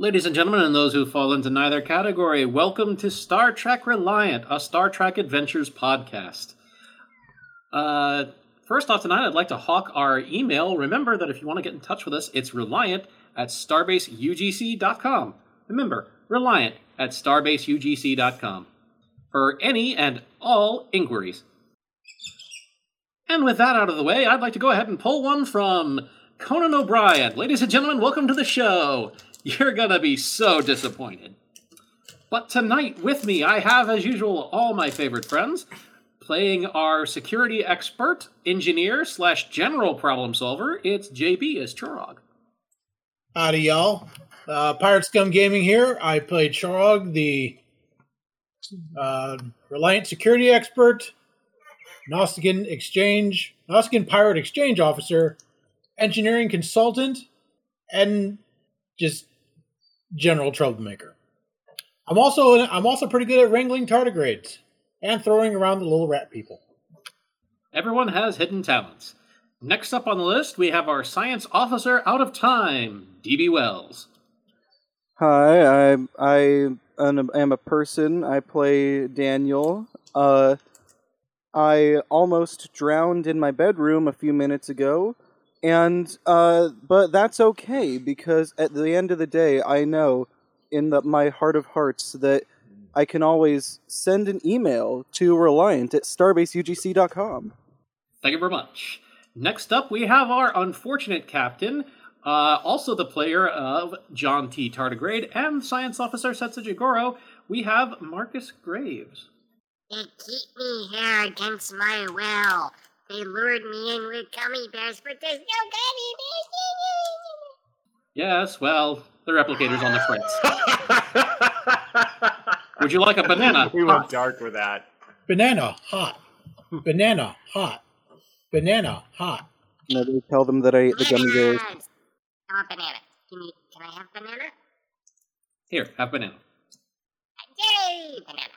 Ladies and gentlemen, and those who fall into neither category, welcome to Star Trek Reliant, a Star Trek Adventures podcast. Uh, first off tonight, I'd like to hawk our email. Remember that if you want to get in touch with us, it's reliant at starbaseugc.com. Remember, reliant at starbaseugc.com for any and all inquiries. And with that out of the way, I'd like to go ahead and pull one from Conan O'Brien. Ladies and gentlemen, welcome to the show. You're gonna be so disappointed. But tonight with me, I have, as usual, all my favorite friends. Playing our security expert, engineer, slash general problem solver, it's JB as Chorog. Howdy, y'all. Uh, Pirate Scum Gaming here. I played Chorog, the uh, Reliant security expert, Nostigan Exchange, Nostigan Pirate Exchange officer, engineering consultant, and just general troublemaker. I'm also I'm also pretty good at wrangling tardigrades and throwing around the little rat people. Everyone has hidden talents. Next up on the list, we have our science officer out of time, DB Wells. Hi, I I am a person. I play Daniel. Uh, I almost drowned in my bedroom a few minutes ago, and uh, but that's okay because at the end of the day, I know in the, my heart of hearts that I can always send an email to Reliant at starbaseugc.com. Thank you very much. Next up, we have our unfortunate captain, uh, also the player of John T. Tardigrade and Science Officer Setsa Jigoro. We have Marcus Graves. They keep me here against my will. They lured me in with gummy bears, but there's no gummy bears. Yes, well, the replicator's on the fritz. Would you like a banana? We went dark with that. Banana hot. Banana hot. Banana hot. Nobody tell them that I ate the gummy bears. I want banana. Can you? Can I have banana? Here, have banana. Yay, banana.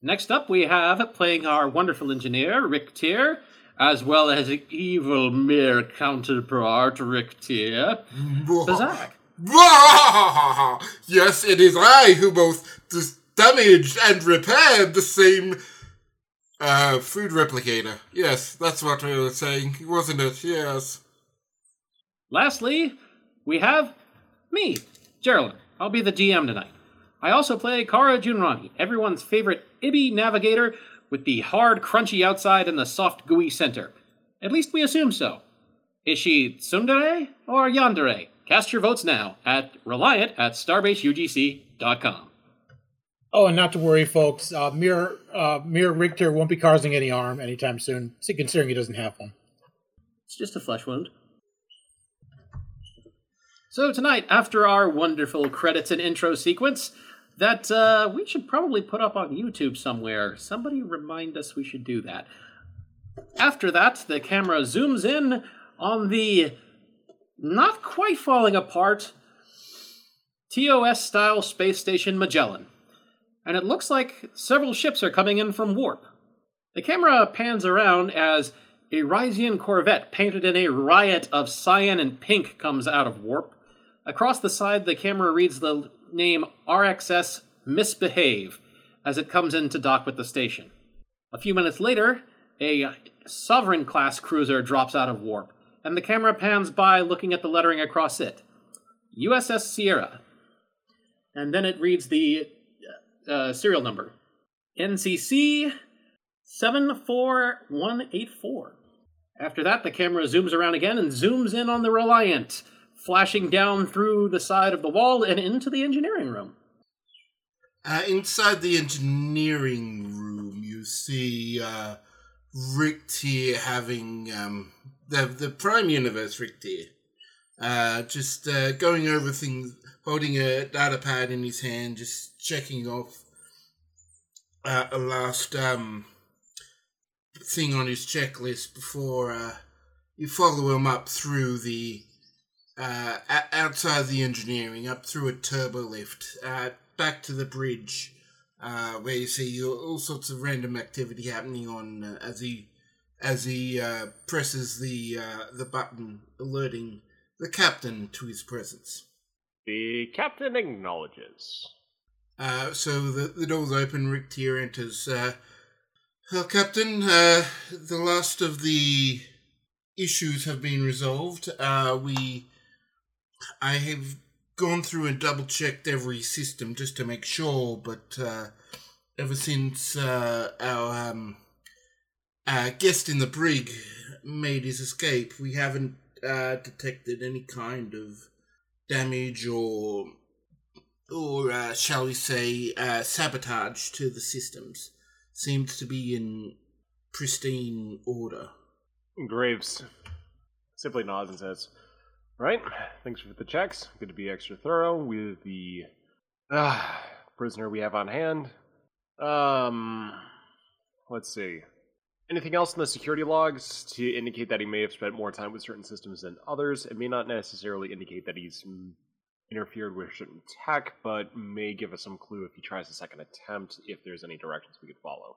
Next up, we have playing our wonderful engineer, Rick Tier, as well as an evil mere counterpart, Rick Bazak. yes, it is I who both dis- damaged and repaired the same uh, food replicator. Yes, that's what we were saying, wasn't it? Yes. Lastly, we have me, Geraldine. I'll be the GM tonight. I also play Kara Junrani, everyone's favorite Ibi navigator with the hard, crunchy outside and the soft, gooey center. At least we assume so. Is she tsundere or yandere? Cast your votes now at reliant at starbaseugc.com. Oh, and not to worry, folks. Uh, Mir uh, Mir Richter won't be causing any harm anytime soon, considering he doesn't have one. It's just a flesh wound. So tonight, after our wonderful credits and intro sequence, that uh, we should probably put up on YouTube somewhere. Somebody remind us we should do that. After that, the camera zooms in on the not quite falling apart TOS style space station Magellan. And it looks like several ships are coming in from warp. The camera pans around as a Risian corvette painted in a riot of cyan and pink comes out of warp. Across the side, the camera reads the name RXS Misbehave as it comes in to dock with the station. A few minutes later, a Sovereign class cruiser drops out of warp, and the camera pans by looking at the lettering across it USS Sierra. And then it reads the uh, serial number NCC 74184. After that, the camera zooms around again and zooms in on the Reliant, flashing down through the side of the wall and into the engineering room. Uh, inside the engineering room, you see uh, Tier having um, the the Prime Universe Rick Tier, uh, just uh, going over things, holding a data pad in his hand, just checking off uh, a last um, thing on his checklist before uh, you follow him up through the uh, outside the engineering, up through a turbo lift, uh, back to the bridge, uh, where you see all sorts of random activity happening on uh, as he as he uh, presses the uh, the button alerting the captain to his presence. The captain acknowledges. Uh, so the, the doors open, Rick Tier enters. Uh, well, Captain, uh, the last of the issues have been resolved. Uh, we, I have gone through and double checked every system just to make sure, but uh, ever since uh, our um, guest in the brig made his escape, we haven't uh, detected any kind of damage or or uh, shall we say, uh, sabotage to the systems seems to be in pristine order. Graves simply nods and says, Right, thanks for the checks. Good to be extra thorough with the uh, prisoner we have on hand. Um, let's see. Anything else in the security logs to indicate that he may have spent more time with certain systems than others? It may not necessarily indicate that he's interfered with certain tech, but may give us some clue if he tries a second attempt, if there's any directions we could follow.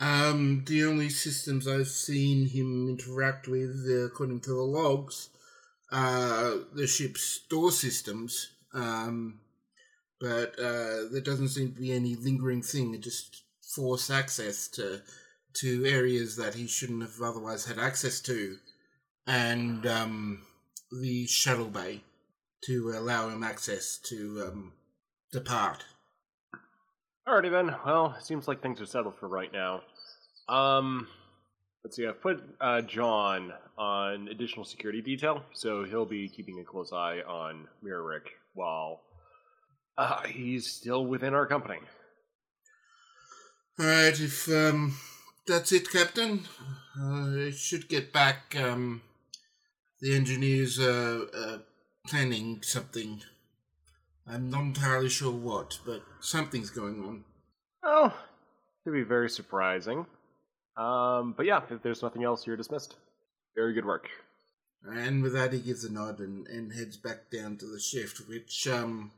Um, the only systems I've seen him interact with, uh, according to the logs, are the ship's store systems. Um, but uh, there doesn't seem to be any lingering thing. It just force access to to areas that he shouldn't have otherwise had access to, and um, the shuttle bay to allow him access to um, depart. Alrighty then. Well, it seems like things are settled for right now. Um, let's see. I've put uh, John on additional security detail, so he'll be keeping a close eye on Mirror Rick while uh, he's still within our company. All right, if um, that's it, Captain, uh, I should get back. Um, the engineers are uh, planning something. I'm not entirely sure what, but something's going on. Oh, it'd be very surprising. Um, but yeah, if there's nothing else, you're dismissed. Very good work. And with that, he gives a nod and, and heads back down to the shift, which, um,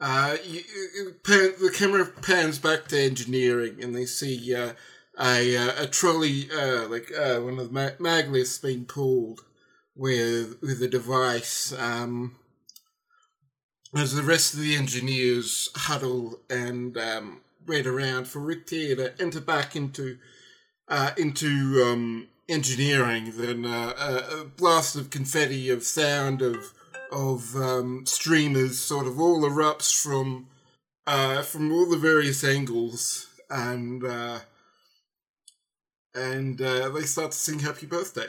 uh, you, you, pan, the camera pans back to engineering, and they see uh, a uh, a trolley, uh, like uh, one of the mag- being pulled with with a device. Um, as the rest of the engineers huddle and um, wait around for Rick to enter back into uh, into um, engineering, then uh, a, a blast of confetti, of sound, of of um, streamers, sort of all erupts from uh, from all the various angles, and uh, and uh, they start to sing "Happy Birthday."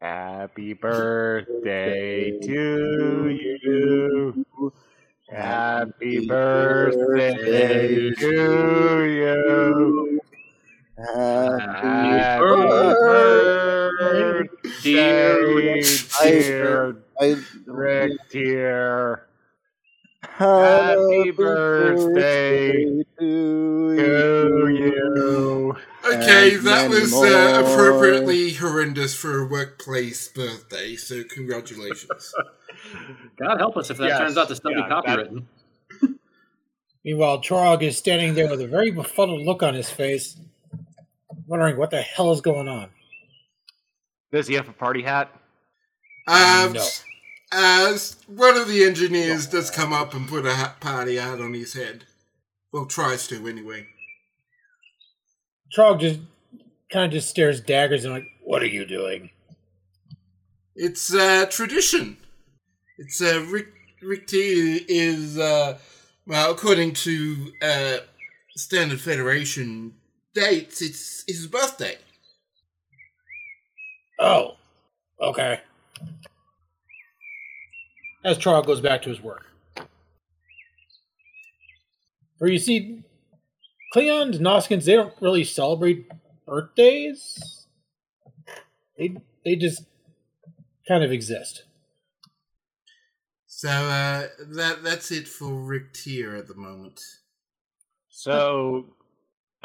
Happy birthday to you. Happy birthday to you. Happy birthday, dear I, Rick Tier. Happy birthday to to you. Okay, And that was uh, appropriately horrendous for a workplace birthday. So congratulations. God help us if that Yes, turns out to still yeah, be that- copywritten. Meanwhile, Chorog is standing there with a very befuddled look on his face, wondering what the hell is going on. Does he have a party hat? Um, No. As one of the engineers does come up and put a hat party hat on his head. Well, tries to anyway. Trog just kind of just stares daggers and like, "What are you doing?" It's uh, tradition. It's uh, Rick Rick T is uh, well, according to uh, Standard Federation dates, it's his birthday. Oh, okay. As Chorog goes back to his work. Where you see, Cleons, Noskins, they don't really celebrate birthdays. They they just kind of exist. So uh, that that's it for Rick Tier at the moment. So,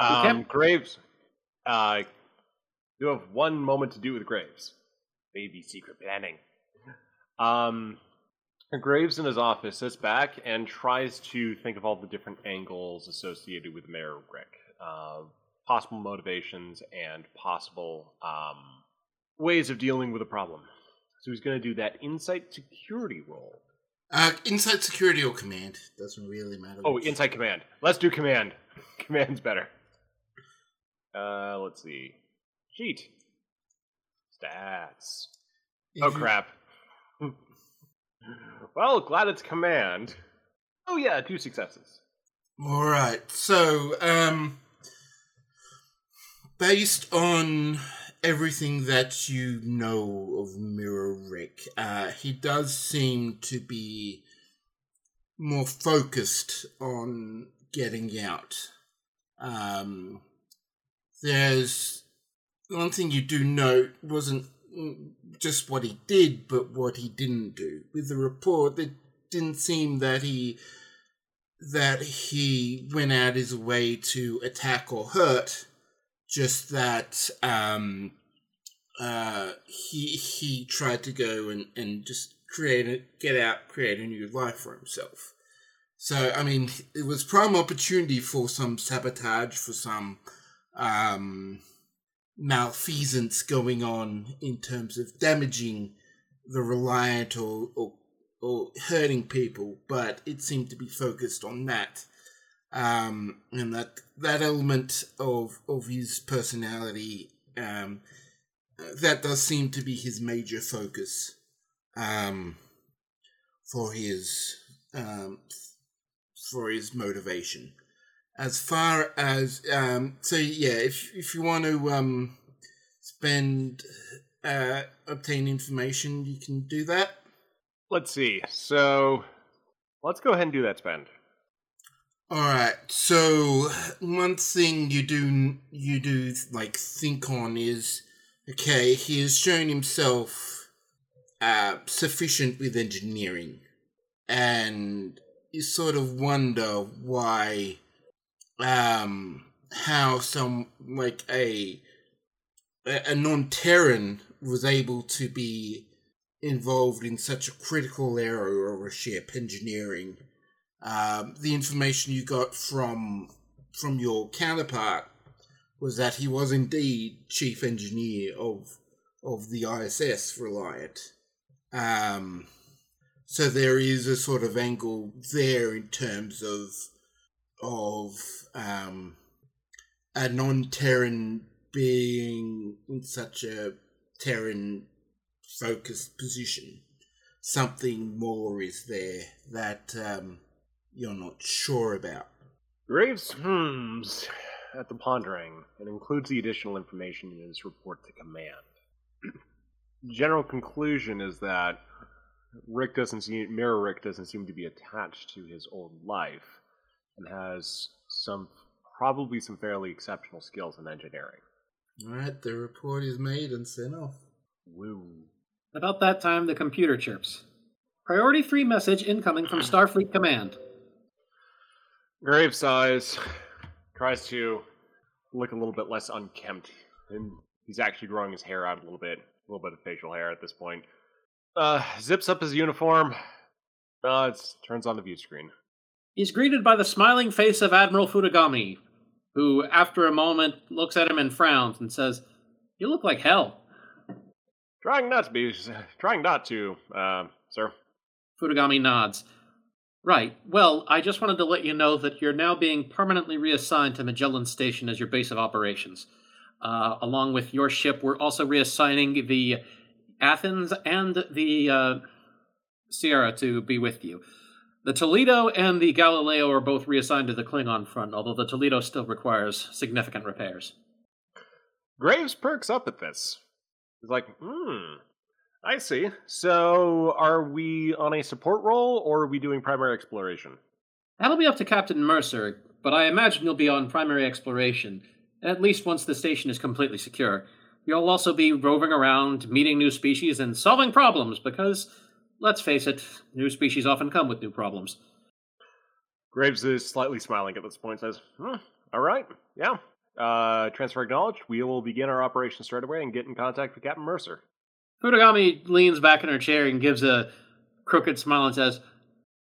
um, Okay. Graves, uh, you have one moment to do with Graves. Baby secret planning. Um, Graves in his office sits back and tries to think of all the different angles associated with Mirror Rick, uh, possible motivations and possible um, ways of dealing with a problem. So he's going to do that insight security roll Uh, insight security or command doesn't really matter. Oh, which. insight command. Let's do command. Command's better. Uh, let's see. Cheat. Stats. Oh If you- crap. well, glad it's command. Oh yeah, two successes. All right. So, um, based on everything that you know of Mirror Rick, uh, he does seem to be more focused on getting out. Um, there's one thing you do note wasn't just what he did, but what he didn't do. With the report, it didn't seem that he that he went out his way to attack or hurt, just that um, uh, he he tried to go and, and just create a, get out, create a new life for himself. So I mean, it was prime opportunity for some sabotage, for some um, malfeasance going on in terms of damaging the Reliant or, or or hurting people, but it seemed to be focused on that. Um, and that that element of of his personality, um, that does seem to be his major focus um, for his um, for his motivation. As far as um, so, yeah, if if you want to um, spend uh, obtain information, you can do that. Let's see. So, let's go ahead and do that spend. All right. So one thing you do you do like think on is okay. He has shown himself uh, sufficient with engineering, and you sort of wonder why, um, how some like a a, non-Terran was able to be involved in such a critical area of a ship, engineering um, the information you got from from your counterpart was that he was indeed chief engineer of of the ISS Reliant. Um, so there is a sort of angle there in terms of of um, a non-Terran being in such a Terran focused position. Something more is there that um, you're not sure about. Graves hums at the pondering and includes the additional information in his report to command. General conclusion is that Rick doesn't seem Mirror Rick doesn't seem to be attached to his old life and has some probably some fairly exceptional skills in engineering. All right, the report is made and sent off. Woo. About that time, the computer chirps. Priority 3 message incoming from Starfleet Command. Graves sighs, tries to look a little bit less unkempt, and he's actually growing his hair out a little bit, a little bit of facial hair at this point. Uh, zips up his uniform. Uh, it's, turns on the view screen. He's greeted by the smiling face of Admiral Futagami, who, after a moment, looks at him and frowns and says, You look like hell. Trying not to be, trying not to, uh, sir. Futagami nods. Right. Well, I just wanted to let you know that you're now being permanently reassigned to Magellan Station as your base of operations. Uh, along with your ship, we're also reassigning the Athens and the uh, Sierra to be with you. The Toledo and the Galileo are both reassigned to the Klingon front, although the Toledo still requires significant repairs. Graves perks up at this. He's like, hmm, I see. So, are we on a support role, or are we doing primary exploration? That'll be up to Captain Mercer, but I imagine you'll be on primary exploration, at least once the station is completely secure. You'll also be roving around, meeting new species, and solving problems, because, let's face it, new species often come with new problems. Graves is slightly smiling at this point, says, hmm, all right, yeah. Uh, transfer acknowledged. We will begin our operation straight away and get in contact with Captain Mercer. Futagami leans back in her chair and gives a crooked smile and says,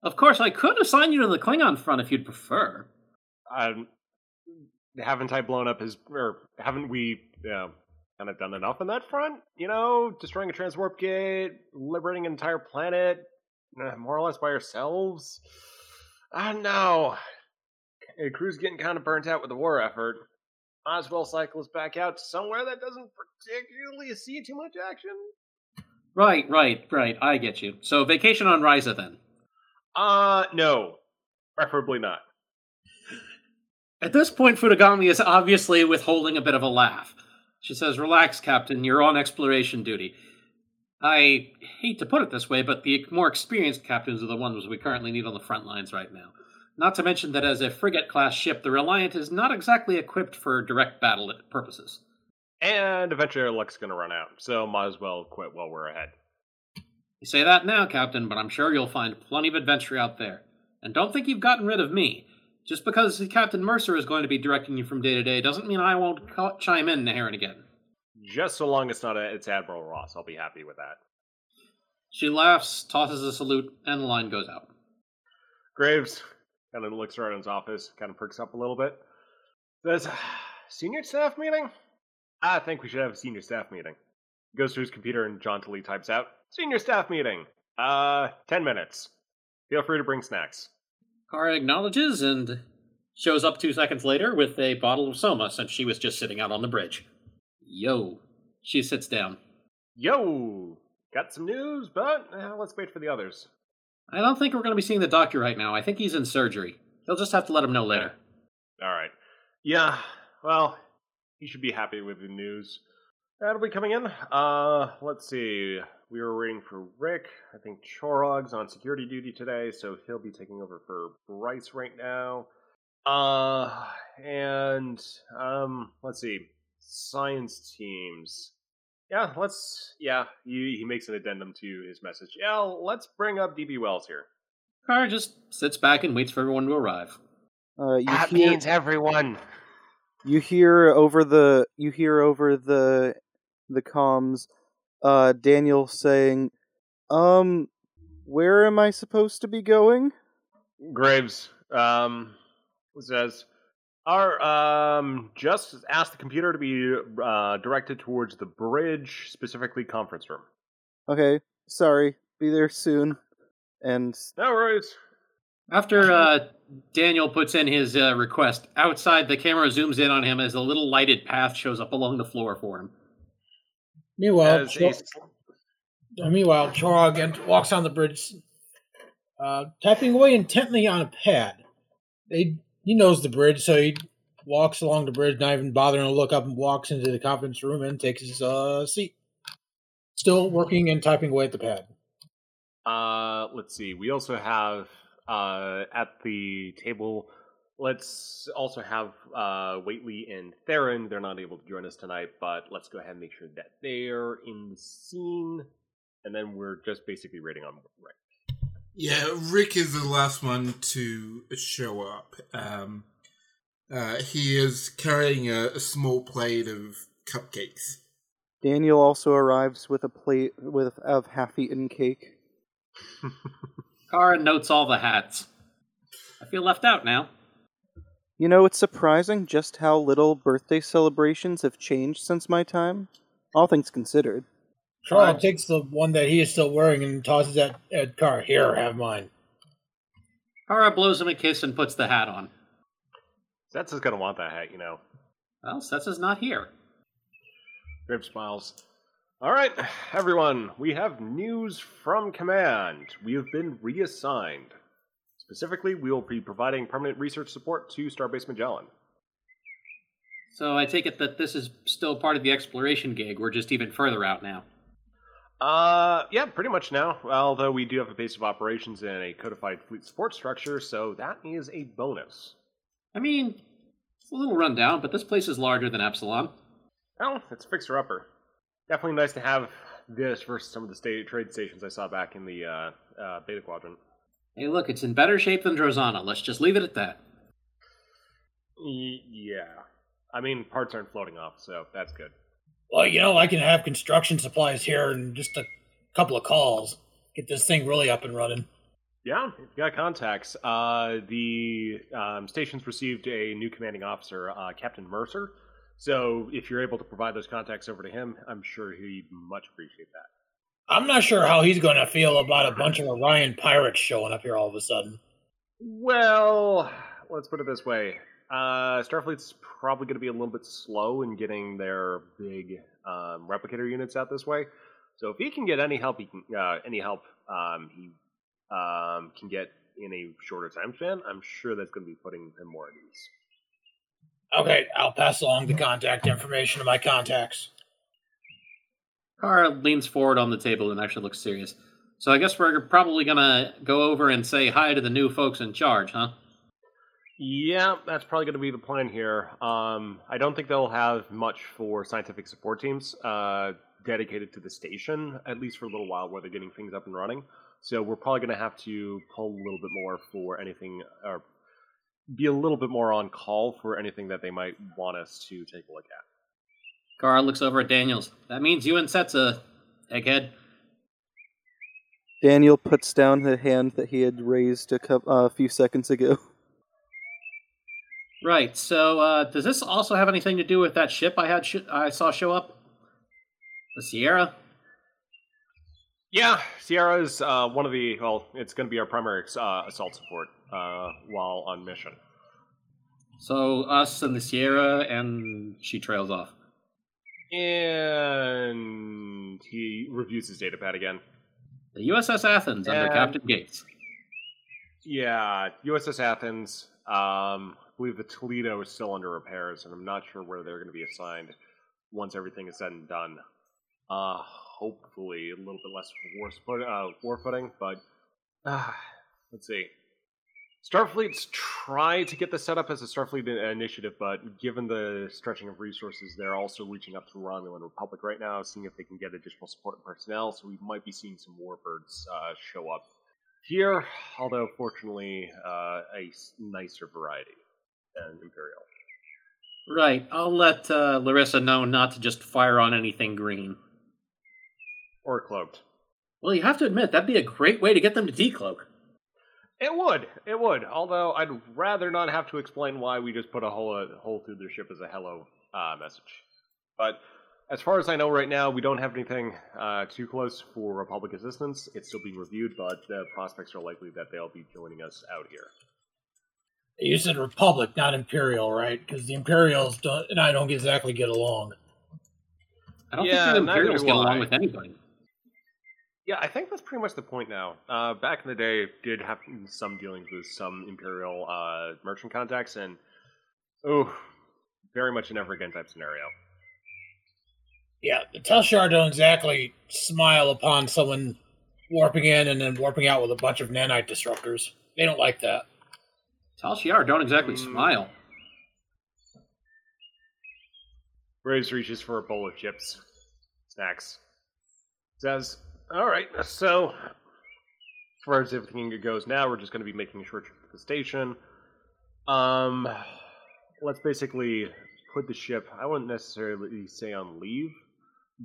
Of course, I could assign you to the Klingon front if you'd prefer. Um, haven't I blown up his, or haven't we, know, kind of done enough on that front? You know, destroying a transwarp gate, liberating an entire planet, more or less by ourselves. I don't know. The crew's getting kind of burnt out with the war effort. Might as well cycle us back out to somewhere that doesn't particularly see too much action. Right, right, right. I get you. So vacation on Risa then. Uh, no. Preferably not. At this point, Futagami is obviously withholding a bit of a laugh. She says, Relax, Captain, you're on exploration duty. I hate to put it this way, but the more experienced captains are the ones we currently need on the front lines right now. Not to mention that as a frigate class ship, the Reliant is not exactly equipped for direct battle purposes. And eventually our luck's gonna run out, so might as well quit while we're ahead. You say that now, Captain, but I'm sure you'll find plenty of adventure out there. And don't think you've gotten rid of me. Just because Captain Mercer is going to be directing you from day to day doesn't mean I won't ca- chime in here and again. Just so long it's not a, it's Admiral Ross, I'll be happy with that. She laughs, tosses a salute, and the line goes out. Graves kind of looks around his office, kind of perks up a little bit. Says, senior staff meeting? I think we should have a senior staff meeting. Goes to his computer and jauntily types out, senior staff meeting. Uh, 10 minutes. Feel free to bring snacks. Kara acknowledges and shows up two seconds later with a bottle of Soma since she was just sitting out on the bridge. Yo. She sits down. Yo! Got some news, but uh, let's wait for the others. I don't think we're going to be seeing the doctor right now. I think he's in surgery. They'll just have to let him know later. Alright. Yeah, well, he should be happy with the news. That'll be coming in. Uh, let's see. We were waiting for Rick. I think Chorog's on security duty today, so he'll be taking over for Bryce right now. Uh, and, um, let's see. Science teams. Yeah, let's, yeah, he, he makes an addendum to his message. Yeah, let's bring up DB Wells here. Kara just sits back and waits for everyone to arrive. Uh, you That hear, means everyone. you hear over the you hear over the the comms uh Daniel saying, "Um where am I supposed to be going?" Graves um, says, "Our um, just ask the computer to be uh, directed towards the bridge, specifically conference room." Okay, sorry. Be there soon. And No worries. After uh, Daniel puts in his uh, request, outside the camera zooms in on him as a little lighted path shows up along the floor for him. Meanwhile, As Chor- a- uh, meanwhile, Chorog ent- walks on the bridge, uh, tapping away intently on a pad. They, he knows the bridge, so he walks along the bridge, not even bothering to look up, and walks into the conference room and takes his uh, seat. Still working and typing away at the pad. Uh, let's see. We also have uh, at the table. Let's also have uh, Waitley and Theron. They're not able to join us tonight, but let's go ahead and make sure that they're in the scene. And then we're just basically rating on Rick. Yeah, Rick is the last one to show up. Um, uh, he is carrying a, a small plate of cupcakes. Daniel also arrives with a plate with of half-eaten cake. Kara notes all the hats. I feel left out now. You know, it's surprising just how little birthday celebrations have changed since my time. All things considered. Chorog takes the one that he is still wearing and tosses at at Car. Here, have mine. Kara blows him a kiss and puts the hat on. Setsa's gonna want that hat, you know. Well, Setsa's not here. Grib smiles. All right, everyone, we have news from command. We have been reassigned. Specifically, we will be providing permanent research support to Starbase Magellan. So I take it that this is still part of the exploration gig. We're just even further out now. Uh, yeah, pretty much now. Although we do have a base of operations and a codified fleet support structure, so that is a bonus. I mean, it's a little rundown, but this place is larger than Epsilon. Well, it's fixer upper. Definitely nice to have this versus some of the state trade stations I saw back in the uh, uh, Beta Quadrant. Hey, look, it's in better shape than Drozana. Let's just leave it at that. Y- yeah. I mean, parts aren't floating off, so that's good. Well, you know, I can have construction supplies here in just a couple of calls. Get this thing really up and running. Yeah, if you got contacts. Uh, the um, station's received a new commanding officer, uh, Captain Mercer. So if you're able to provide those contacts over to him, I'm sure he'd much appreciate that. I'm not sure how he's going to feel about a bunch of Orion pirates showing up here all of a sudden. Well, let's put it this way. Uh, Starfleet's probably going to be a little bit slow in getting their big um, replicator units out this way. So if he can get any help, he can uh, any help um, he um, can get in a shorter time span. I'm sure that's going to be putting him more at ease. Okay, I'll pass along the contact information to my contacts. Kara leans forward on the table and actually looks serious. So I guess we're probably gonna go over and say hi to the new folks in charge, huh? Yeah, that's probably going to be the plan here. Um, I don't think they'll have much for scientific support teams uh, dedicated to the station, at least for a little while, where they're getting things up and running. So we're probably going to have to pull a little bit more for anything, or be a little bit more on call for anything that they might want us to take a look at. Kara looks over at Daniels. That means you and Setsa, egghead. Daniel puts down the hand that he had raised a, cou- uh, a few seconds ago. Right. So, uh, does this also have anything to do with that ship I had sh- I saw show up? The Sierra. Yeah, Sierra is uh, one of the, well, it's going to be our primary uh, assault support uh, while on mission. So us and the Sierra, and she trails off. And he reviews his datapad again. The USS Athens under Captain Gates. Yeah, USS Athens. Um, I believe the Toledo is still under repairs, and I'm not sure where they're going to be assigned once everything is said and done. Uh, hopefully a little bit less war, foot, uh, war footing, but uh, let's see. Starfleet's tried to get this set up as a Starfleet initiative, but given the stretching of resources, they're also reaching up to the Romulan Republic right now, seeing if they can get additional support and personnel. So we might be seeing some warbirds uh, show up here, although fortunately uh, a nicer variety than Imperial. Right. I'll let uh, Larissa know not to just fire on anything green. Or cloaked. Well, you have to admit that'd be a great way to get them to decloak. It would, it would. Although I'd rather not have to explain why we just put a hole, a hole through their ship as a hello uh, message. But as far as I know right now, we don't have anything uh, too close for Republic assistance. It's still being reviewed, but the prospects are likely that they'll be joining us out here. You said Republic, not Imperial, right? Because the Imperials don't, and I don't exactly get along. I don't Yeah, think the Imperials get along I. with anybody. Yeah, I think that's pretty much the point now. Uh, back in the day, did have some dealings with some Imperial uh, merchant contacts, and oh, very much a never again type scenario. Yeah, the Tal Shiar don't exactly smile upon someone warping in and then warping out with a bunch of nanite disruptors. They don't like that. Tal Shiar don't exactly Mm. smile. Graves reaches for a bowl of chips, snacks. Says, "All right, so as far as everything goes now, we're just going to be making a short trip to the station. Um, let's basically put the ship. I wouldn't necessarily say on leave,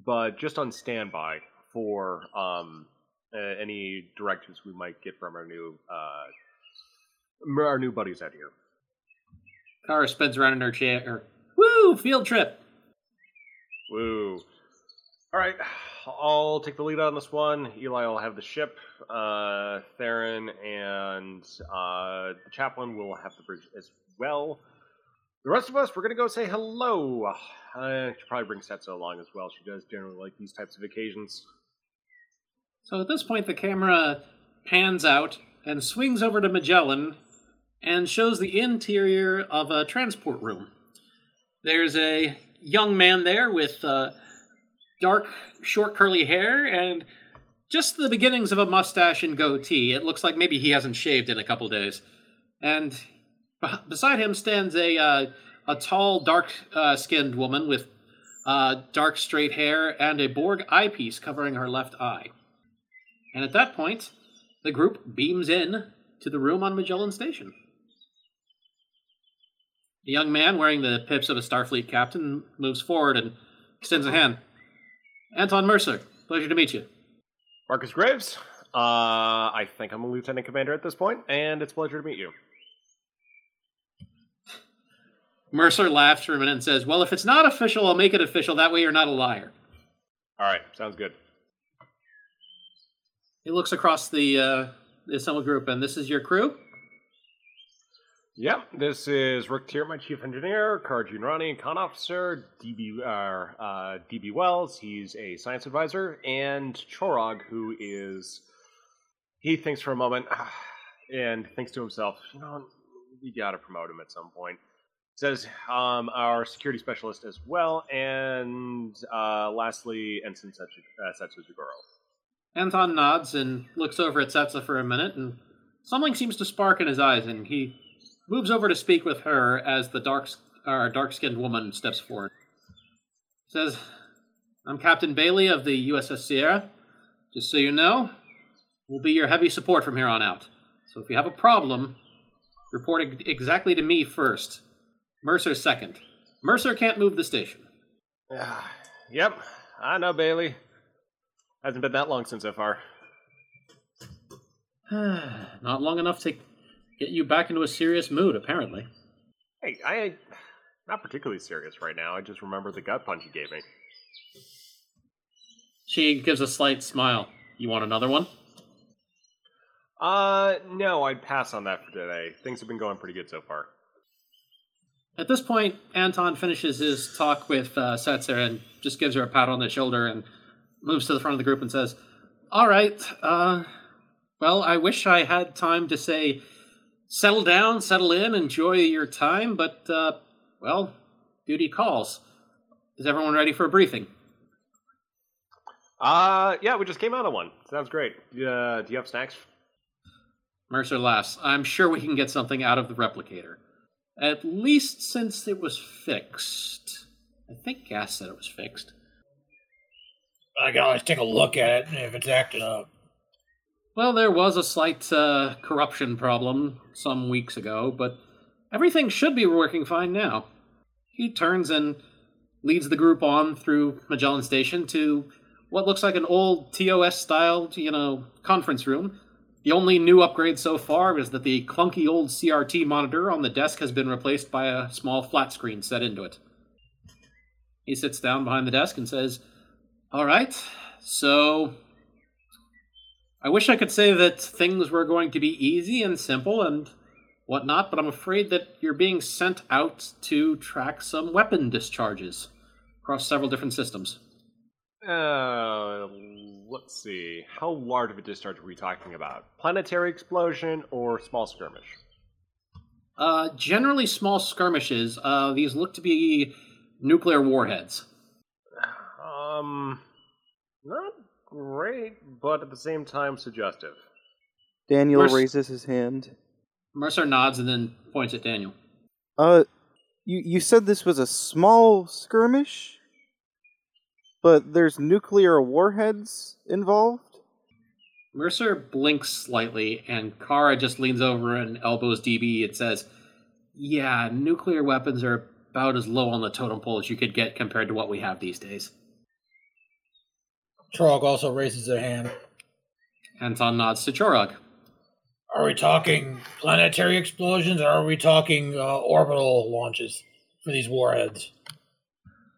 but just on standby for um uh, any directives we might get from our new uh our new buddies out here." Kara spins around in her chair. Woo! Field trip. Woo. All right, I'll take the lead on this one. Eli will have the ship. Uh, Theron and uh, the chaplain will have the bridge as well. The rest of us, we're gonna go say hello. I should probably bring Setsa along as well. She does generally like these types of occasions. So at this point, the camera pans out and swings over to Magellan and shows the interior of a transport room. There's a young man there with uh, dark, short, curly hair and just the beginnings of a mustache and goatee. It looks like maybe he hasn't shaved in a couple days. And beside him stands a uh, a tall, dark-skinned woman with uh, dark, straight hair and a Borg eyepiece covering her left eye. And at that point, the group beams in to the room on Magellan Station. The young man wearing the pips of a Starfleet captain moves forward and extends a hand. Anton Mercer, pleasure to meet you. Marcus Graves. Uh, I think I'm a lieutenant commander at this point, and it's a pleasure to meet you. Mercer laughs for a minute and says, Well, if it's not official, I'll make it official. That way you're not a liar. All right, sounds good. He looks across the uh, the assembled group, and this is your crew. Yep, this is Rick Tier, my chief engineer, Kara Junrani, conn officer, DB, uh, DB Wells, he's a science advisor, and Chorog, who is. He thinks for a moment and thinks to himself, you know, we gotta promote him at some point. Says, um, our security specialist as well, and uh, lastly, Ensign Setsu uh, Setsu Jigoro. Anton nods and looks over at Setsa for a minute, and something seems to spark in his eyes, and he moves over to speak with her as the dark uh, dark-skinned woman steps forward. Says, "I'm Captain Bailey of the USS Sierra. Just so you know, we'll be your heavy support from here on out. So if you have a problem, report ex- exactly to me first. Mercer second. Mercer can't move the station." Ah, yep, I know Bailey. Hasn't been that long since so far. Not long enough to get you back into a serious mood, apparently. Hey, I not particularly serious right now. I just remember the gut punch you gave me. She gives a slight smile. You want another one? Uh, no, I'd pass on that for today. Things have been going pretty good so far. At this point, Anton finishes his talk with uh, Setzer and just gives her a pat on the shoulder and moves to the front of the group and says, All right, uh, well, I wish I had time to say, settle down, settle in, enjoy your time, but, uh, well, duty calls. Is everyone ready for a briefing? Uh, yeah, we just came out of one. Sounds great. Uh, do you have snacks? Mercer laughs. I'm sure we can get something out of the replicator. At least since it was fixed. I think Gas said it was fixed. I can always take a look at it if it's acting up. Well, there was a slight uh, corruption problem some weeks ago, but everything should be working fine now. He turns and leads the group on through Magellan Station to what looks like an old TOS style, you know, conference room. The only new upgrade so far is that the clunky old CRT monitor on the desk has been replaced by a small flat screen set into it. He sits down behind the desk and says, All right, so I wish I could say that things were going to be easy and simple and whatnot, but I'm afraid that you're being sent out to track some weapon discharges across several different systems. Uh, let's see. How large of a discharge are we talking about? Planetary explosion or small skirmish? Uh, generally small skirmishes. Uh, these look to be nuclear warheads. Um, not great, but at the same time suggestive. Daniel Where's- raises his hand. Mercer nods and then points at Daniel. Uh, you you said this was a small skirmish, but there's nuclear warheads involved. Mercer blinks slightly, and Kara just leans over and elbows DB and says, Yeah, nuclear weapons are about as low on the totem pole as you could get compared to what we have these days. Trog also raises their hand. Anton nods to Chorog. Are we talking planetary explosions or are we talking uh, orbital launches for these warheads?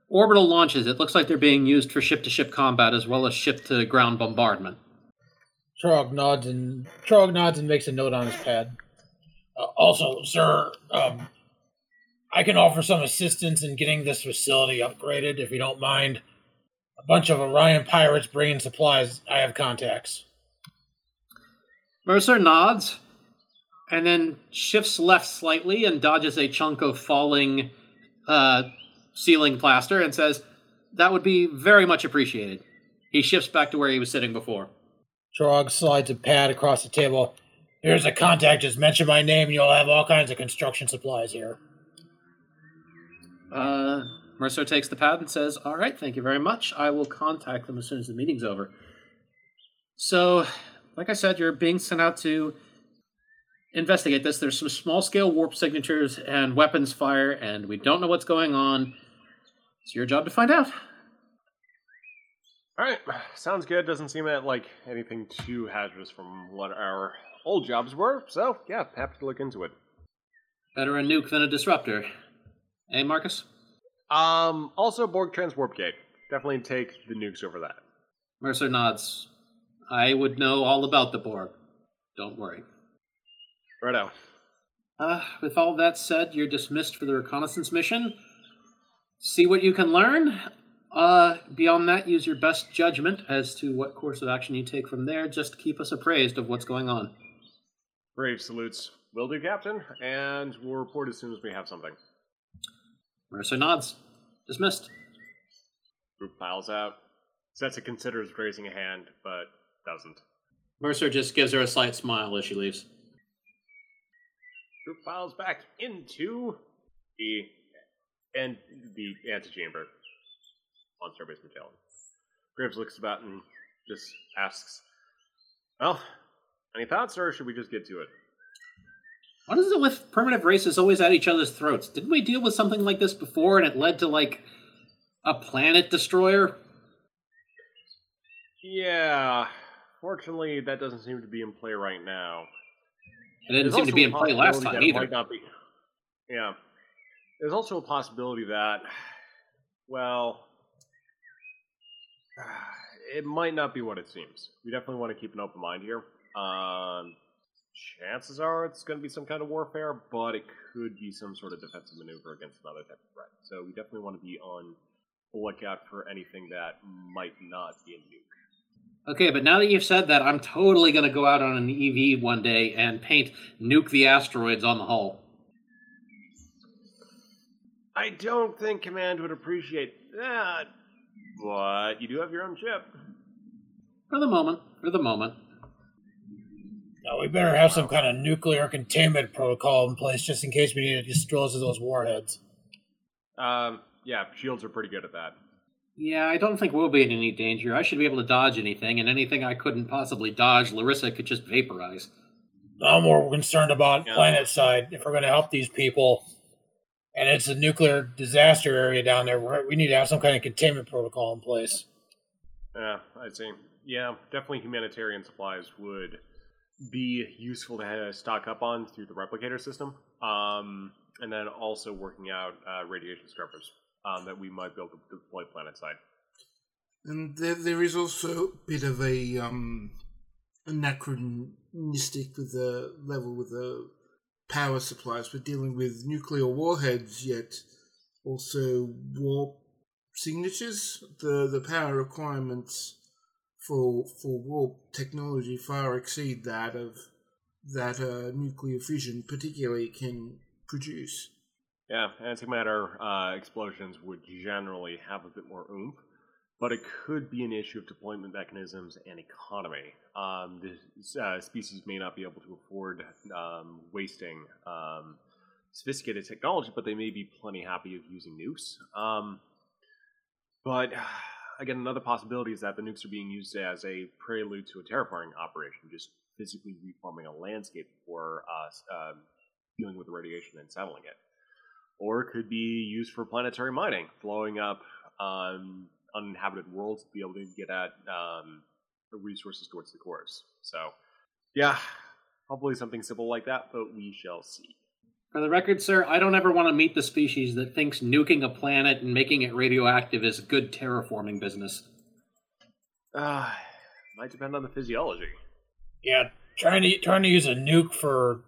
Orbital launches, it looks like they're being used for ship to ship combat as well as ship to ground bombardment. Trog nods and Trog nods and makes a note on his pad. Uh, also, sir, um, I can offer some assistance in getting this facility upgraded if you don't mind. A bunch of Orion pirates bringing supplies. I have contacts. Mercer nods and then shifts left slightly and dodges a chunk of falling uh, ceiling plaster and says, That would be very much appreciated. He shifts back to where he was sitting before. Trog slides a pad across the table. Here's a contact. Just mention my name, and you'll have all kinds of construction supplies here. Uh, Mercer takes the pad and says, All right, thank you very much. I will contact them as soon as the meeting's over. So, like I said, you're being sent out to investigate this. There's some small scale warp signatures and weapons fire, and we don't know what's going on. It's your job to find out. All right, sounds good. Doesn't seem that like anything too hazardous from what our old jobs were. So yeah, happy to look into it. Better a nuke than a disruptor. Hey, Marcus? Um, also Borg Transwarp Gate. Definitely take the nukes over that. Mercer nods. I would know all about the Borg. Don't worry. Righto. Uh, with all that said, you're dismissed for the reconnaissance mission. See what you can learn. Uh, beyond that, use your best judgment as to what course of action you take from there. Just keep us appraised of what's going on. Brave salutes. Will do, Captain, and we'll report as soon as we have something. Mercer nods. Dismissed. Group files out. Setsa considers raising a hand, but doesn't. Mercer just gives her a slight smile as she leaves. Group files back into the and the antechamber on Starbase Magellan. Graves looks about and just asks, "Well, any thoughts, or should we just get to it?" What is it with primitive races always at each other's throats? Didn't we deal with something like this before and it led to, like, a planet destroyer? Yeah. Fortunately, that doesn't seem to be in play right now. It didn't There's seem to be in play last time either. might not be. Yeah. There's also a possibility that, well, it might not be what it seems. We definitely want to keep an open mind here. Um, chances are it's going to be some kind of warfare, but it could be some sort of defensive maneuver against another type of threat. So we definitely want to be on the lookout for anything that might not be a nuke. Okay, but now that you've said that, I'm totally going to go out on an EV one day and paint Nuke the Asteroids on the hull. I don't think Command would appreciate that, but you do have your own ship. For the moment. For the moment. Now, we better have some kind of nuclear containment protocol in place just in case we need to dispose of those warheads. Um, yeah, shields are pretty good at that. Yeah, I don't think we'll be in any danger. I should be able to dodge anything, and anything I couldn't possibly dodge, Larissa could just vaporize. I'm more concerned about Yeah. planet side. If we're going to help these people, and it's a nuclear disaster area down there, we're- we need to have some kind of containment protocol in place. Yeah, I see. Yeah, definitely humanitarian supplies would be useful to stock up on through the replicator system. Um, and then also working out uh, radiation scrubbers um, that we might be able to deploy planet side. And there, there is also a bit of a um, anachronistic with the level with the power supplies. We're dealing with nuclear warheads, yet also warp signatures. The the power requirements for for warp technology far exceed that of that uh, nuclear fission particularly can produce. Yeah, antimatter uh, explosions would generally have a bit more oomph, but it could be an issue of deployment mechanisms and economy. Um, the uh, species may not be able to afford um, wasting um, sophisticated technology, but they may be plenty happy of using nukes. Um, but again, another possibility is that the nukes are being used as a prelude to a terraforming operation, just physically reforming a landscape before uh, uh, dealing with the radiation and settling it or it could be used for planetary mining, blowing up um, uninhabited worlds to be able to get at um, resources towards the cores. So, yeah, hopefully something simple like that, but we shall see. For the record, sir, I don't ever want to meet the species that thinks nuking a planet and making it radioactive is good terraforming business. Uh, might depend on the physiology. Yeah, trying to trying to use a nuke for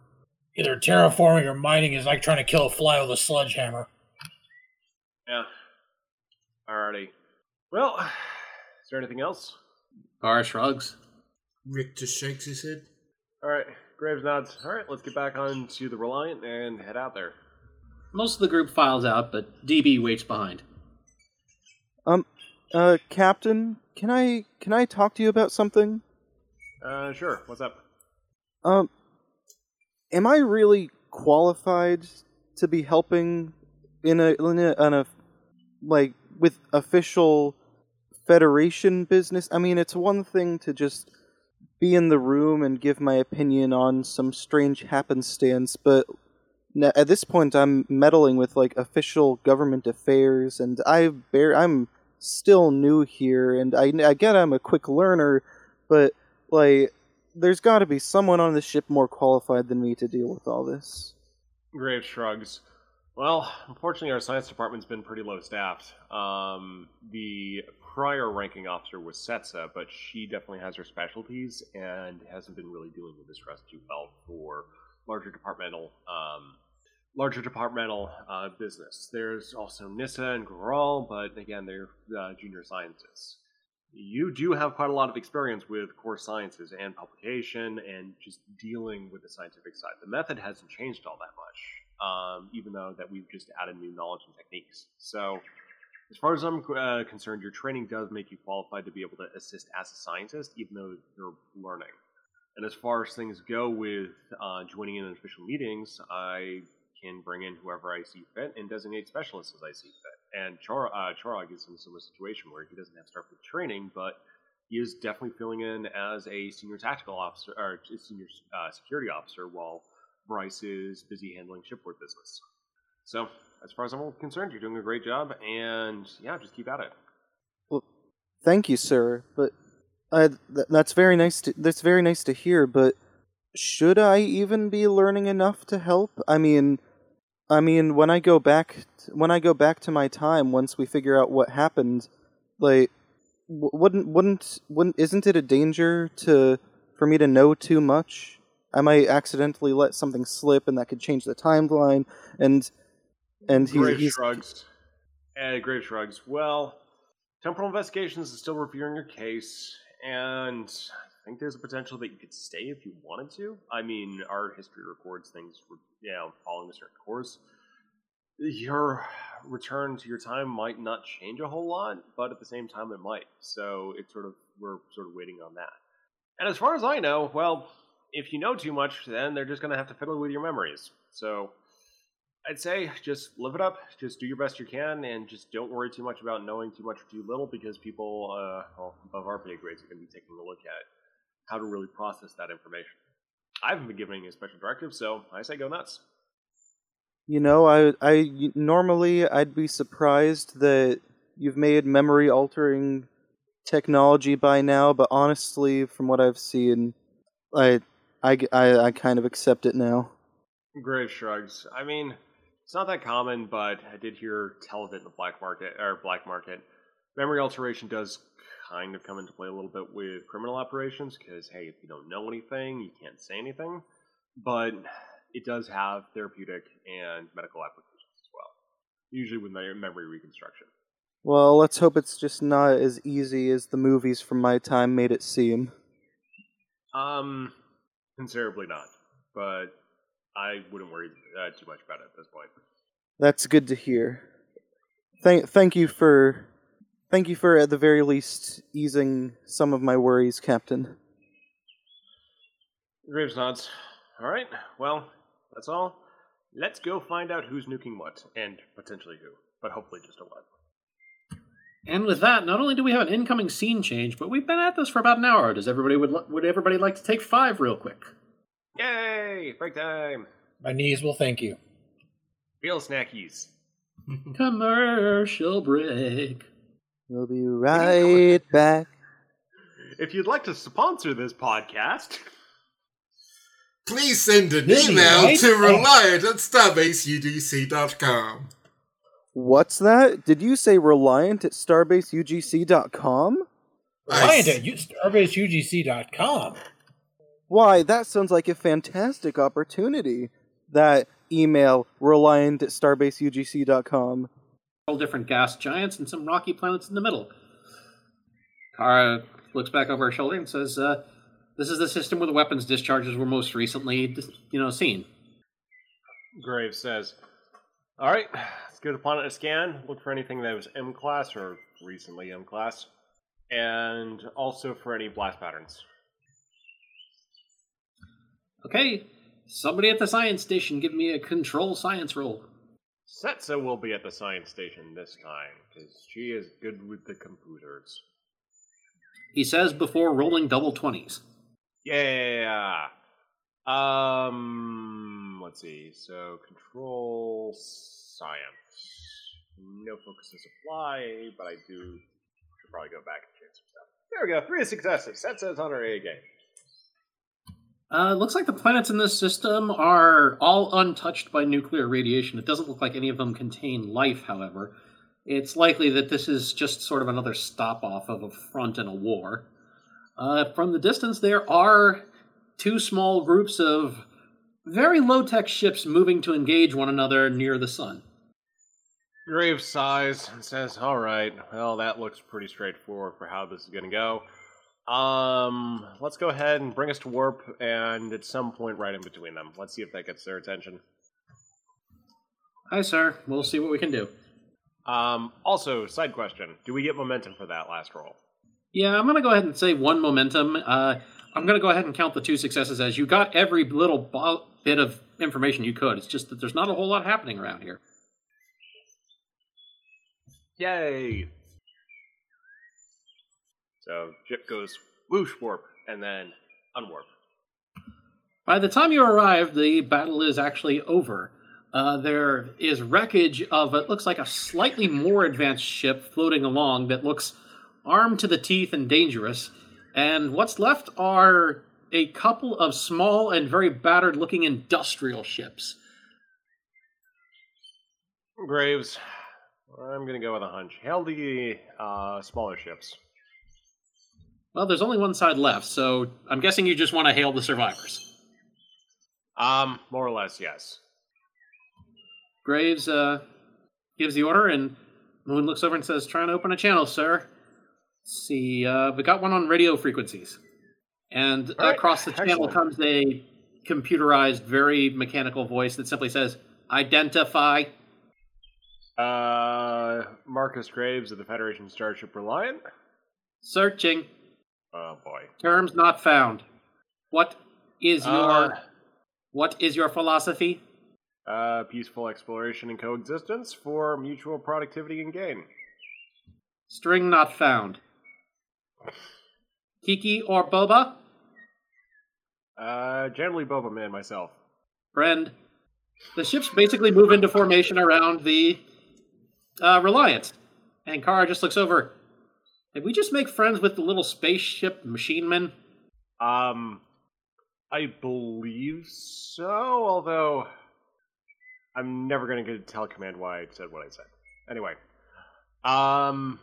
either terraforming or mining is like trying to kill a fly with a sledgehammer. Yeah. Alrighty. Well, is there anything else? Gar shrugs. Rick just shakes his head. Alright, Graves nods. Alright, let's get back on to the Reliant and head out there. Most of the group files out, but DB waits behind. Um, uh, Captain, can I can I talk to you about something? Uh, sure, what's up? Um, am I really qualified to be helping in a in a, in a like with official Federation business? I mean, it's one thing to just be in the room and give my opinion on some strange happenstance, but n- at this point, I'm meddling with like official government affairs, and I bear I'm still new here, and I I get I'm a quick learner, but like there's got to be someone on the ship more qualified than me to deal with all this. Graves shrugs. Well, unfortunately, our science department's been pretty low staffed. Um, the prior ranking officer was Setsa, but she definitely has her specialties and hasn't been really dealing with this stress too well for larger departmental, um, larger departmental uh, business. There's also Nissa and Goral, but again, they're uh, junior scientists. You do have quite a lot of experience with core sciences and publication and just dealing with the scientific side. The method hasn't changed all that much um, even though that we've just added new knowledge and techniques. So, as far as I'm uh, concerned, your training does make you qualified to be able to assist as a scientist, even though you're learning. And as far as things go with uh, joining in official meetings, I can bring in whoever I see fit and designate specialists as I see fit. And Chor- uh, Chorog is in a similar situation where he doesn't have with training, but he is definitely filling in as a senior tactical officer or senior uh, security officer while Bryce is busy handling shipboard business. So, as far as I'm concerned, you're doing a great job, and yeah, just keep at it. Well, thank you, sir. But th- that's very nice. To, that's very nice to hear. But should I even be learning enough to help? I mean, I mean, when I go back, when I go back to my time, once we figure out what happened, like, wouldn't, wouldn't, wouldn't, isn't it a danger to for me to know too much? I might accidentally let something slip, and that could change the timeline. And and he, Grave he's shrugs. Uh, Grave shrugs. Well, Temporal Investigations is still reviewing your case, and I think there's a potential that you could stay if you wanted to. I mean, our history records things, you know, following a certain course. Your return to your time might not change a whole lot, but at the same time, it might. So it's sort of we're sort of waiting on that. And as far as I know, well, if you know too much, then they're just going to have to fiddle with your memories. So I'd say just live it up, just do your best you can, and just don't worry too much about knowing too much or too little because people uh, well, above our pay grades are going to be taking a look at how to really process that information. I haven't been giving a special directive, so I say go nuts. You know, I I normally I'd be surprised that you've made memory altering technology by now, but honestly, from what I've seen, I I, I, I kind of accept it now. Grave shrugs. I mean, it's not that common, but I did hear tell of it in the black market or black market. Memory alteration does kind of come into play a little bit with criminal operations because hey, if you don't know anything, you can't say anything. But it does have therapeutic and medical applications as well, usually with memory reconstruction. Well, let's hope it's just not as easy as the movies from my time made it seem. Um, considerably not, but I wouldn't worry uh, too much about it at this point. That's good to hear. Thank, thank you for, thank you for at the very least easing some of my worries, Captain. Graves nods. All right. Well, that's all. Let's go find out who's nuking what, and potentially who, but hopefully just a what. And with that, not only do we have an incoming scene change, but we've been at this for about an hour. Does everybody would would everybody like to take five real quick? Yay! Break time. My knees will thank you. Real snackies. Commercial break. We'll be right back. If you'd like to sponsor this podcast, Please send an email to reliant at starbaseugc.com. What's that? Did you say reliant at starbaseugc.com? Reliant at U- StarbaseUGC.com. Why, that sounds like a fantastic opportunity. That email, reliant at starbaseugc.com. All different gas giants and some rocky planets in the middle. Kara looks back over her shoulder and says, uh, "This is the system where the weapons discharges were most recently, you know, seen." Graves says, All right, let's give the planet a scan. Look for anything that was M class or recently M class, and also for any blast patterns. Okay, somebody at the science station, give me a control science roll. Setsa will be at the science station this time, because she is good with the computers. He says before rolling double twenties. Yeah. Um. Let's see. So control science. No focus focuses apply, but I do should probably go back and change some stuff. There we go. Three successes. That says on our A game. Uh, looks like the planets in this system are all untouched by nuclear radiation. It doesn't look like any of them contain life, however. It's likely that this is just sort of another stop off of a front in a war. Uh, from the distance, there are two small groups of very low tech ships moving to engage one another near the sun. Graves sighs and says, "All right, well, that looks pretty straightforward for how this is going to go. Um, let's go ahead and bring us to warp, and at some point, right in between them, let's see if that gets their attention. Hi, sir. We'll see what we can do. Um, also, side question: Do we get momentum for that last roll? Yeah, I'm going to go ahead and say one momentum. Uh, I'm going to go ahead and count the two successes as you got every little bo- bit of information you could. It's just that there's not a whole lot happening around here. Yay! So ship goes whoosh warp and then unwarp. By the time you arrive, the battle is actually over. Uh, there is wreckage of it looks like a slightly more advanced ship floating along that looks armed to the teeth and dangerous. And what's left are a couple of small and very battered looking industrial ships. Graves, I'm gonna go with a hunch. Hail the uh, smaller ships. Well, there's only one side left, so I'm guessing you just want to hail the survivors. Um, more or less, yes. Graves uh, gives the order, and Moon looks over and says, "Trying to open a channel, sir." Let's see, uh, we got one on radio frequencies, and right, across the channel excellent. comes a computerized, very mechanical voice that simply says, "Identify." Uh, Marcus Graves of the Federation Starship Reliant. Searching. Oh boy. Terms not found. What is your Uh, what is your philosophy? uh, peaceful exploration and coexistence for mutual productivity and gain. String not found. Kiki or Boba? Uh, generally Boba Man myself. Friend. The ships basically move into formation around the uh, Reliance. And Kara just looks over. Did we just make friends with the little spaceship machine men? Um, I believe so, although I'm never going to get to tell Command why I said what I said. Anyway, um,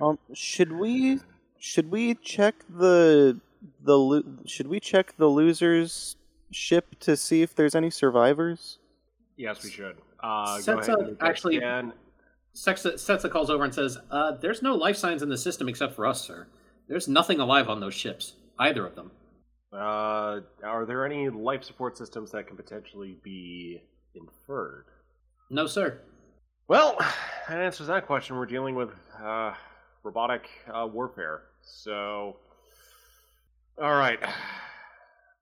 Um, should we should we check the the lo- should we check the loser's ship to see if there's any survivors? yes, we should. Uh, go Sets ahead and make that actually- scan. Sexa, Setsa calls over and says, uh, There's no life signs in the system except for us, sir. There's nothing alive on those ships. Either of them. Uh, are there any life support systems that can potentially be inferred? No, sir. Well, that answers that question. We're dealing with uh, robotic uh, warfare. So, all right.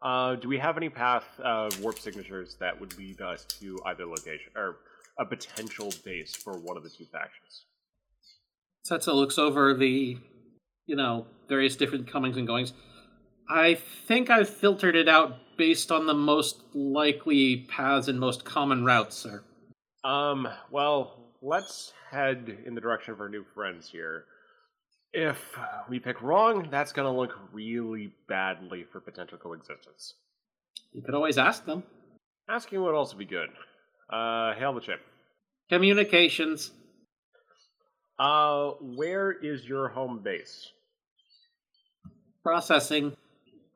Uh, do we have any path uh, warp signatures that would lead us to either location or a potential base for one of the two factions? Setsa looks over the, you know, various different comings and goings. I think I've filtered it out based on the most likely paths and most common routes, sir. Um. Well, let's head in the direction of our new friends here. If we pick wrong, that's going to look really badly for potential coexistence. You could always ask them. Asking would also be good. Uh, hail the chip. Communications. Uh, where is your home base? Processing.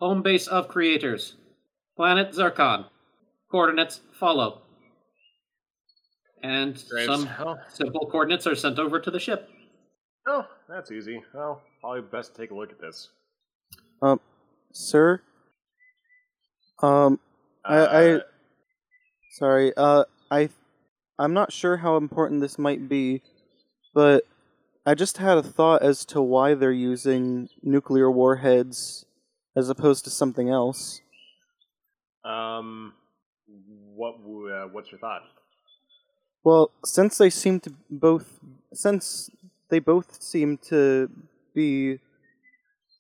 Home base of creators. Planet Zircon. Coordinates follow. And Graves. some simple coordinates are sent over to the ship. Oh, that's easy. Well, probably best to take a look at this. Um, sir. Um, I, I Uh, sorry. Uh, I I'm not sure how important this might be, but I just had a thought as to why they're using nuclear warheads as opposed to something else. Um, what? Uh, what's your thought? Well, since they seem to both since they both seem to be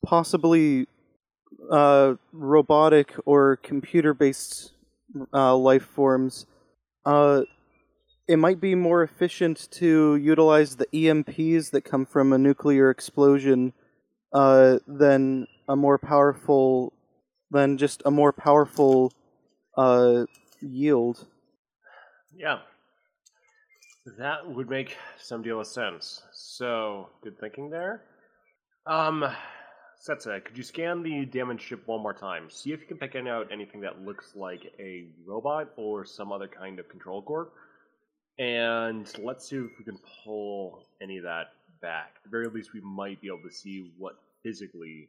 possibly uh, robotic or computer-based uh, life forms, uh, it might be more efficient to utilize the EMPs that come from a nuclear explosion uh, than a more powerful then just a more powerful uh, yield. Yeah. That would make some deal of sense. So, good thinking there. Um, Setsa, could you scan the damaged ship one more time? See if you can pick out anything that looks like a robot or some other kind of control core. And let's see if we can pull any of that back. At the very least, we might be able to see what physically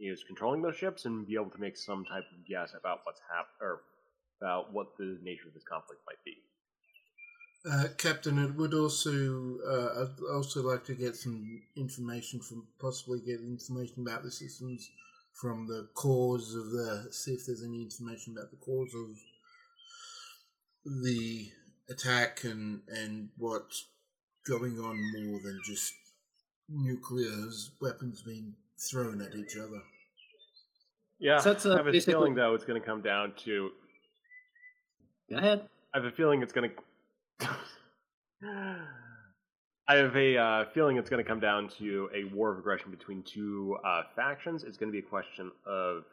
is controlling those ships and be able to make some type of guess about what's hap- or about what the nature of this conflict might be. Uh, Captain, it would also uh, I'd also like to get some information from possibly get information about the systems from the cause of the see if there's any information about the cause of the attack and and what's going on more than just nuclear weapons being thrown at each other. Yeah, So that's, uh, I have a feeling though it's going to come down to. Go ahead. I have a feeling it's going to. I have a uh, feeling it's going to come down to a war of aggression between two uh, factions. It's going to be a question of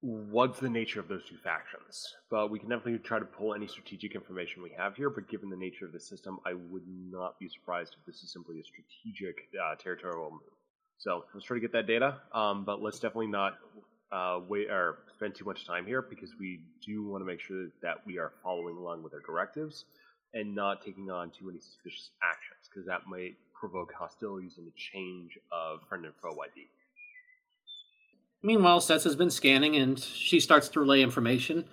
what's the nature of those two factions. But we can definitely try to pull any strategic information we have here. But given the nature of the system, I would not be surprised if this is simply a strategic uh, territorial move. So let's try to get that data. Um, but let's definitely not uh, wait or spend too much time here because we do want to make sure that we are following along with our directives and not taking on too many suspicious actions because that might provoke hostilities and a change of friend and foe ID. Meanwhile, Sets has been scanning and she starts to relay information.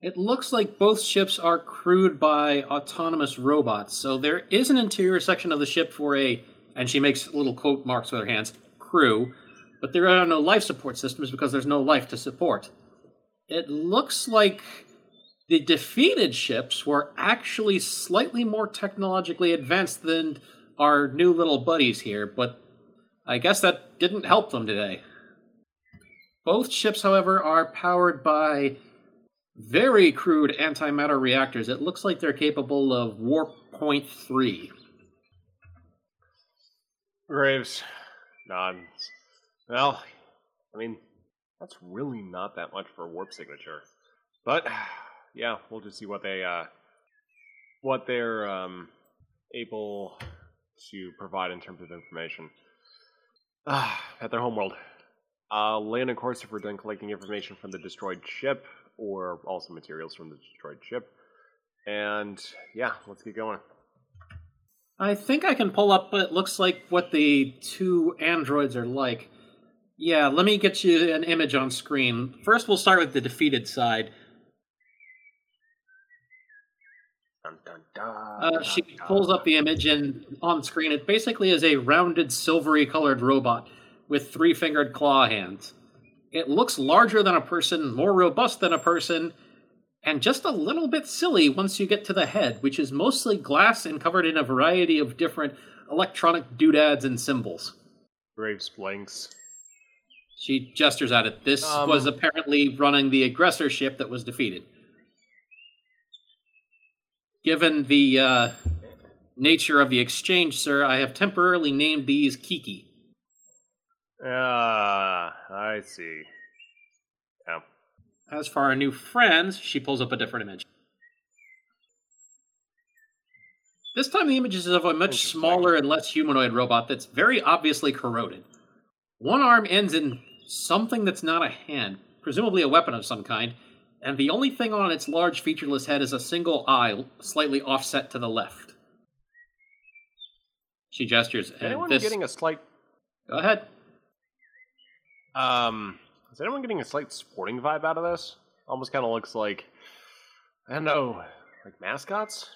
It looks like both ships are crewed by autonomous robots, so there is an interior section of the ship for a, and she makes little quote marks with her hands, crew, but there are no life support systems because there's no life to support. It looks like the defeated ships were actually slightly more technologically advanced than our new little buddies here, but I guess that didn't help them today. Both ships, however, are powered by very crude antimatter reactors. It looks like they're capable of warp point three. Graves nods. Well, I mean, that's really not that much for a warp signature. But yeah, we'll just see what they uh what they're um able to provide in terms of information. Ah, at their homeworld. Uh land a course if we're done collecting information from the destroyed ship, or also materials from the destroyed ship. And yeah, let's get going. I think I can pull up what looks like what the two androids are like. Yeah, let me get you an image on screen. First, we'll start with the defeated side. Dun, dun, dun, Uh, she dun, dun. pulls up the image, and on screen, it basically is a rounded, silvery colored robot with three fingered claw hands. It looks larger than a person, more robust than a person, and just a little bit silly once you get to the head, which is mostly glass and covered in a variety of different electronic doodads and symbols. Graves blinks. She gestures at it. This Um, was apparently running the aggressor ship that was defeated. Given the uh, nature of the exchange, sir, I have temporarily named these Kiki. Ah, I see. Yeah. As for our new friends, she pulls up a different image. This time, the image is of a much smaller and less humanoid robot that's very obviously corroded. One arm ends in something that's not a hand, presumably a weapon of some kind, and the only thing on its large featureless head is a single eye, slightly offset to the left. She gestures. Is and anyone this... getting a slight Go ahead. um is anyone getting a slight sporting vibe out of this? Almost kinda looks like I don't know, like mascots?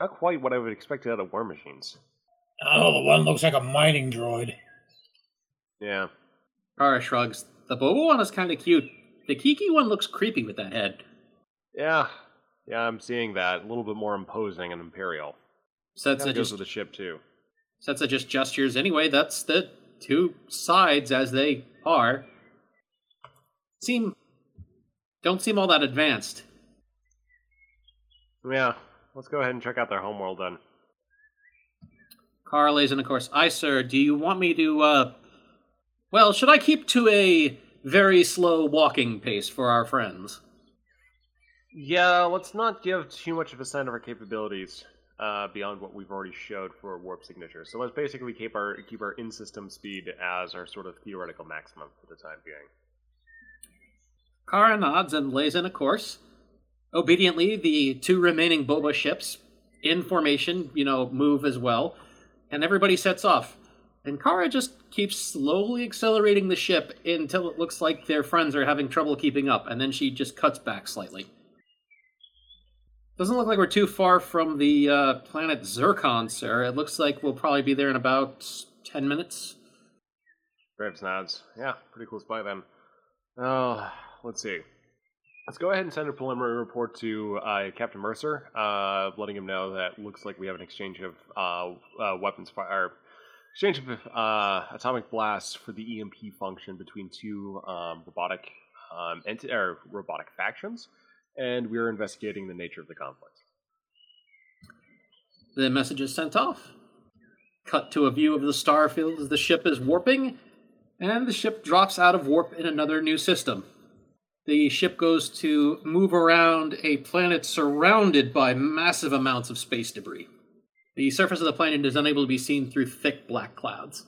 Not quite what I would expect out of war machines. Oh, the one looks like a mining droid. Yeah. Kara shrugs. The Boba one is kind of cute. The Kiki one looks creepy with that head. Yeah. Yeah, I'm seeing that. A little bit more imposing and imperial. Setsa Kinda goes just with the ship too. Setsa just gestures. Anyway, that's the two sides as they are. Seem don't seem all that advanced. Yeah. Let's go ahead and check out their homeworld then. Kara lays in, of course. I, sir, do you want me to, uh. Well, should I keep to a very slow walking pace for our friends. Yeah, let's not give too much of a sign of our capabilities uh, beyond what we've already showed for warp signature. So let's basically keep our keep our in-system speed as our sort of theoretical maximum for the time being. Kara nods and lays in a course. Obediently, the two remaining Boba ships, in formation, you know, move as well, and everybody sets off. And Kara just keeps slowly accelerating the ship until it looks like their friends are having trouble keeping up, and then she just cuts back slightly. Doesn't look like we're too far from the uh, planet Zircon, sir. It looks like we'll probably be there in about 10 minutes. Graves nods. Yeah, pretty close by then. Oh, let's see. Let's go ahead and send a preliminary report to uh, Captain Mercer, uh, letting him know that looks like we have an exchange of uh, uh, weapons fire, exchange of uh, atomic blasts for the EMP function between two um, robotic um, or robotic factions, and we are investigating the nature of the conflict. The message is sent off. Cut to a view of the star field as the ship is warping, and the ship drops out of warp in another new system. The ship goes to move around a planet surrounded by massive amounts of space debris. The surface of the planet is unable to be seen through thick black clouds.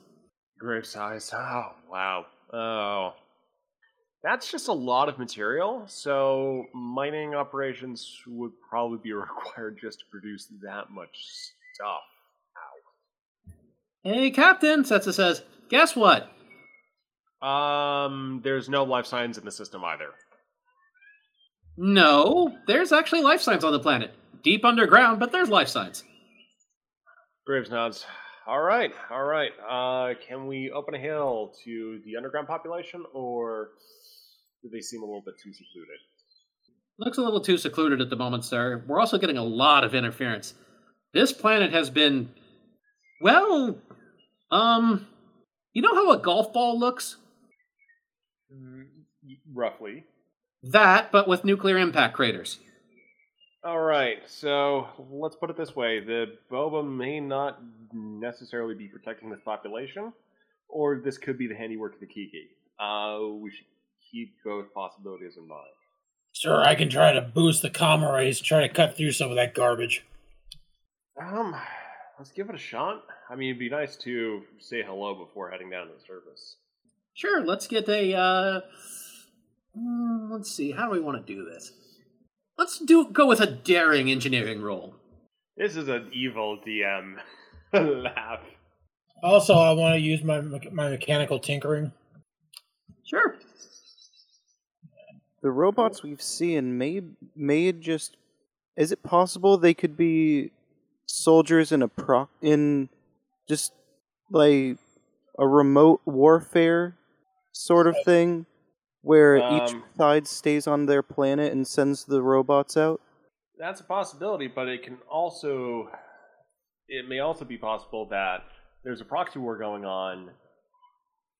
Graves sighs. Oh, wow. Oh. That's just a lot of material, so mining operations would probably be required just to produce that much stuff. Hey, Captain, Setsa says, guess what? Um, there's no life signs in the system either. No, there's actually life signs on the planet. Deep underground, but there's life signs. Graves nods. All right, all right. Uh, can we open a hill to the underground population, or do they seem a little bit too secluded? Looks a little too secluded at the moment, sir. We're also getting a lot of interference. This planet has been, well, um, you know how a golf ball looks? Roughly. That, but with nuclear impact craters. All right, so let's put it this way: the boba may not necessarily be protecting this population, or this could be the handiwork of the Kiki. Uh, we should keep both possibilities in mind. Sure, I can try to boost the comm arrays, try to cut through some of that garbage. Um, let's give it a shot. I mean, it'd be nice to say hello before heading down to the surface. Sure, let's get a, uh, mm, let's see, how do we want to do this? Let's do go with a daring engineering roll. This is an evil DM. Laugh. Also, I want to use my my mechanical tinkering. Sure. The robots we've seen may may just is it possible they could be soldiers in a proc in just like a remote warfare sort of thing where each Um, side stays on their planet and sends the robots out? That's a possibility, but it can also it may also be possible that there's a proxy war going on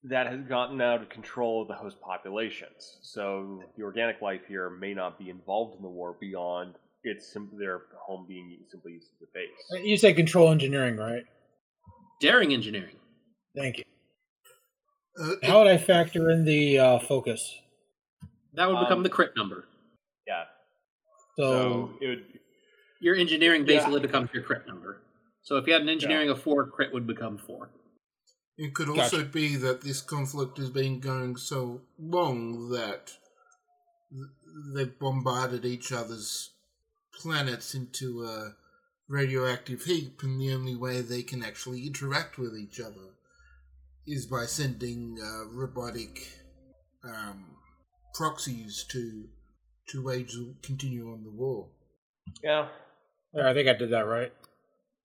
that has gotten out of control of the host populations. So the organic life here may not be involved in the war beyond its sim- their home being simply used as a base. You say control engineering, right? Daring engineering. Thank you. Uh, How would I factor in the uh, focus? That would become Um, the crit number. Yeah. So, So it would Your engineering Yeah. basically becomes your crit number. So if you had an engineering of four, crit would become four. It could Gotcha. also be that this conflict has been going so long that they've bombarded each other's planets into a radioactive heap, and the only way they can actually interact with each other is by sending uh, robotic um, proxies to to wage continue on the war. yeah. There, I think I did that right.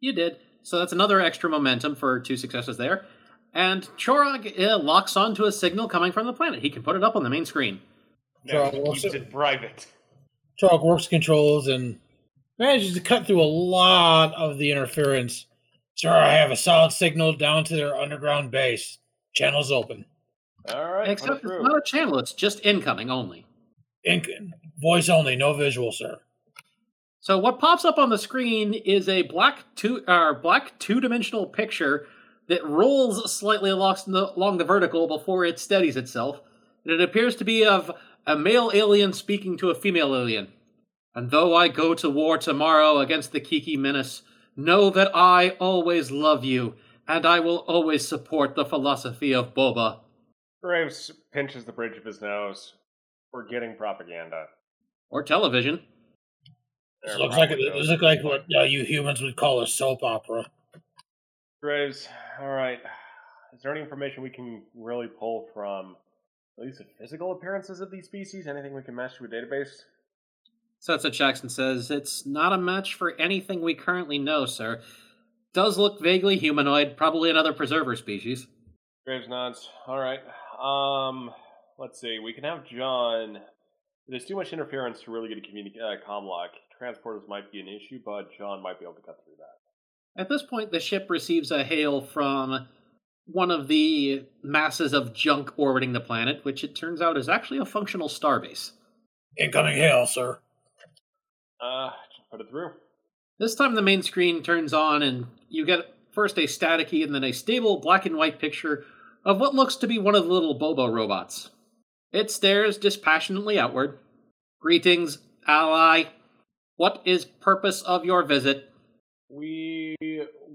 You did. So that's another extra momentum for two successes there. And Chorog uh, locks onto a signal coming from the planet. He can put it up on the main screen. So No, we'll keeps see- it private. Chalk works controls and manages to cut through a lot of the interference. Sir, I have a solid signal down to their underground base. Channels open. All right. Except it's not a channel, it's just incoming only. Ink, voice only, no visual, sir. So what pops up on the screen is a black two uh, black two dimensional picture that rolls slightly along the, along the vertical before it steadies itself. And it appears to be of a male alien speaking to a female alien. And though I go to war tomorrow against the Kiki menace, know that I always love you, and I will always support the philosophy of Boba. Graves pinches the bridge of his nose. We're getting propaganda. Or television. This There, looks like probably it, this looks like what uh, you humans would call a soap opera. Graves, all right. Is there any information we can really pull from at least the physical appearances of these species? Anything we can match to a database? Setsa Jackson says, It's not a match for anything we currently know, sir. Does look vaguely humanoid, probably another preserver species. Graves nods. All right. Um, let's see. We can have John. There's too much interference to really get a communi- uh, comm lock. Transporters might be an issue, but John might be able to cut through that. At this point, the ship receives a hail from one of the masses of junk orbiting the planet, which it turns out is actually a functional starbase. Incoming hail, sir. Uh, just put it through. This time the main screen turns on and you get first a staticky and then a stable black and white picture of what looks to be one of the little Bobo robots. It stares dispassionately outward. Greetings, ally. What is purpose of your visit? We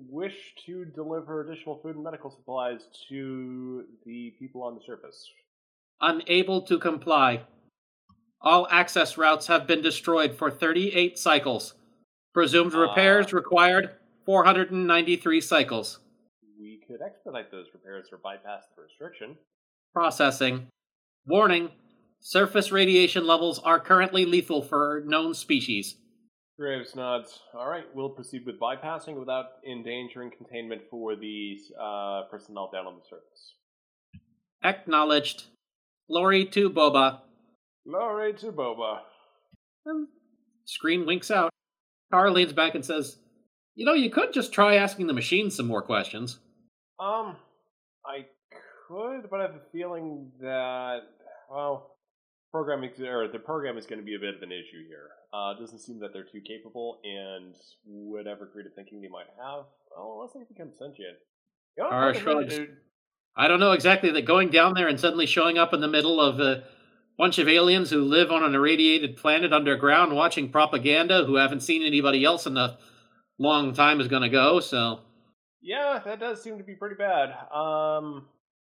wish to deliver additional food and medical supplies to the people on the surface. Unable to comply. All access routes have been destroyed for 38 cycles. Presumed repairs Ah. required 493 cycles. We could expedite those repairs or bypass the restriction. Processing. Warning surface radiation levels are currently lethal for known species. Graves nods. All right, we'll proceed with bypassing without endangering containment for the uh, personnel down on the surface. Acknowledged. Glory to Boba. Glory to Boba. And screen winks out. Kara leans back and says, You know, you could just try asking the machine some more questions. Um, I could, but I have a feeling that well, programming or the program is going to be a bit of an issue here. Uh, it doesn't seem that they're too capable, and whatever creative thinking they might have, well, unless they become sentient. You know, Kara wait a minute, shrugs. dude. I don't know exactly that going down there and suddenly showing up in the middle of a bunch of aliens who live on an irradiated planet underground watching propaganda who haven't seen anybody else in a long time is going to go, so. Yeah, that does seem to be pretty bad. Um,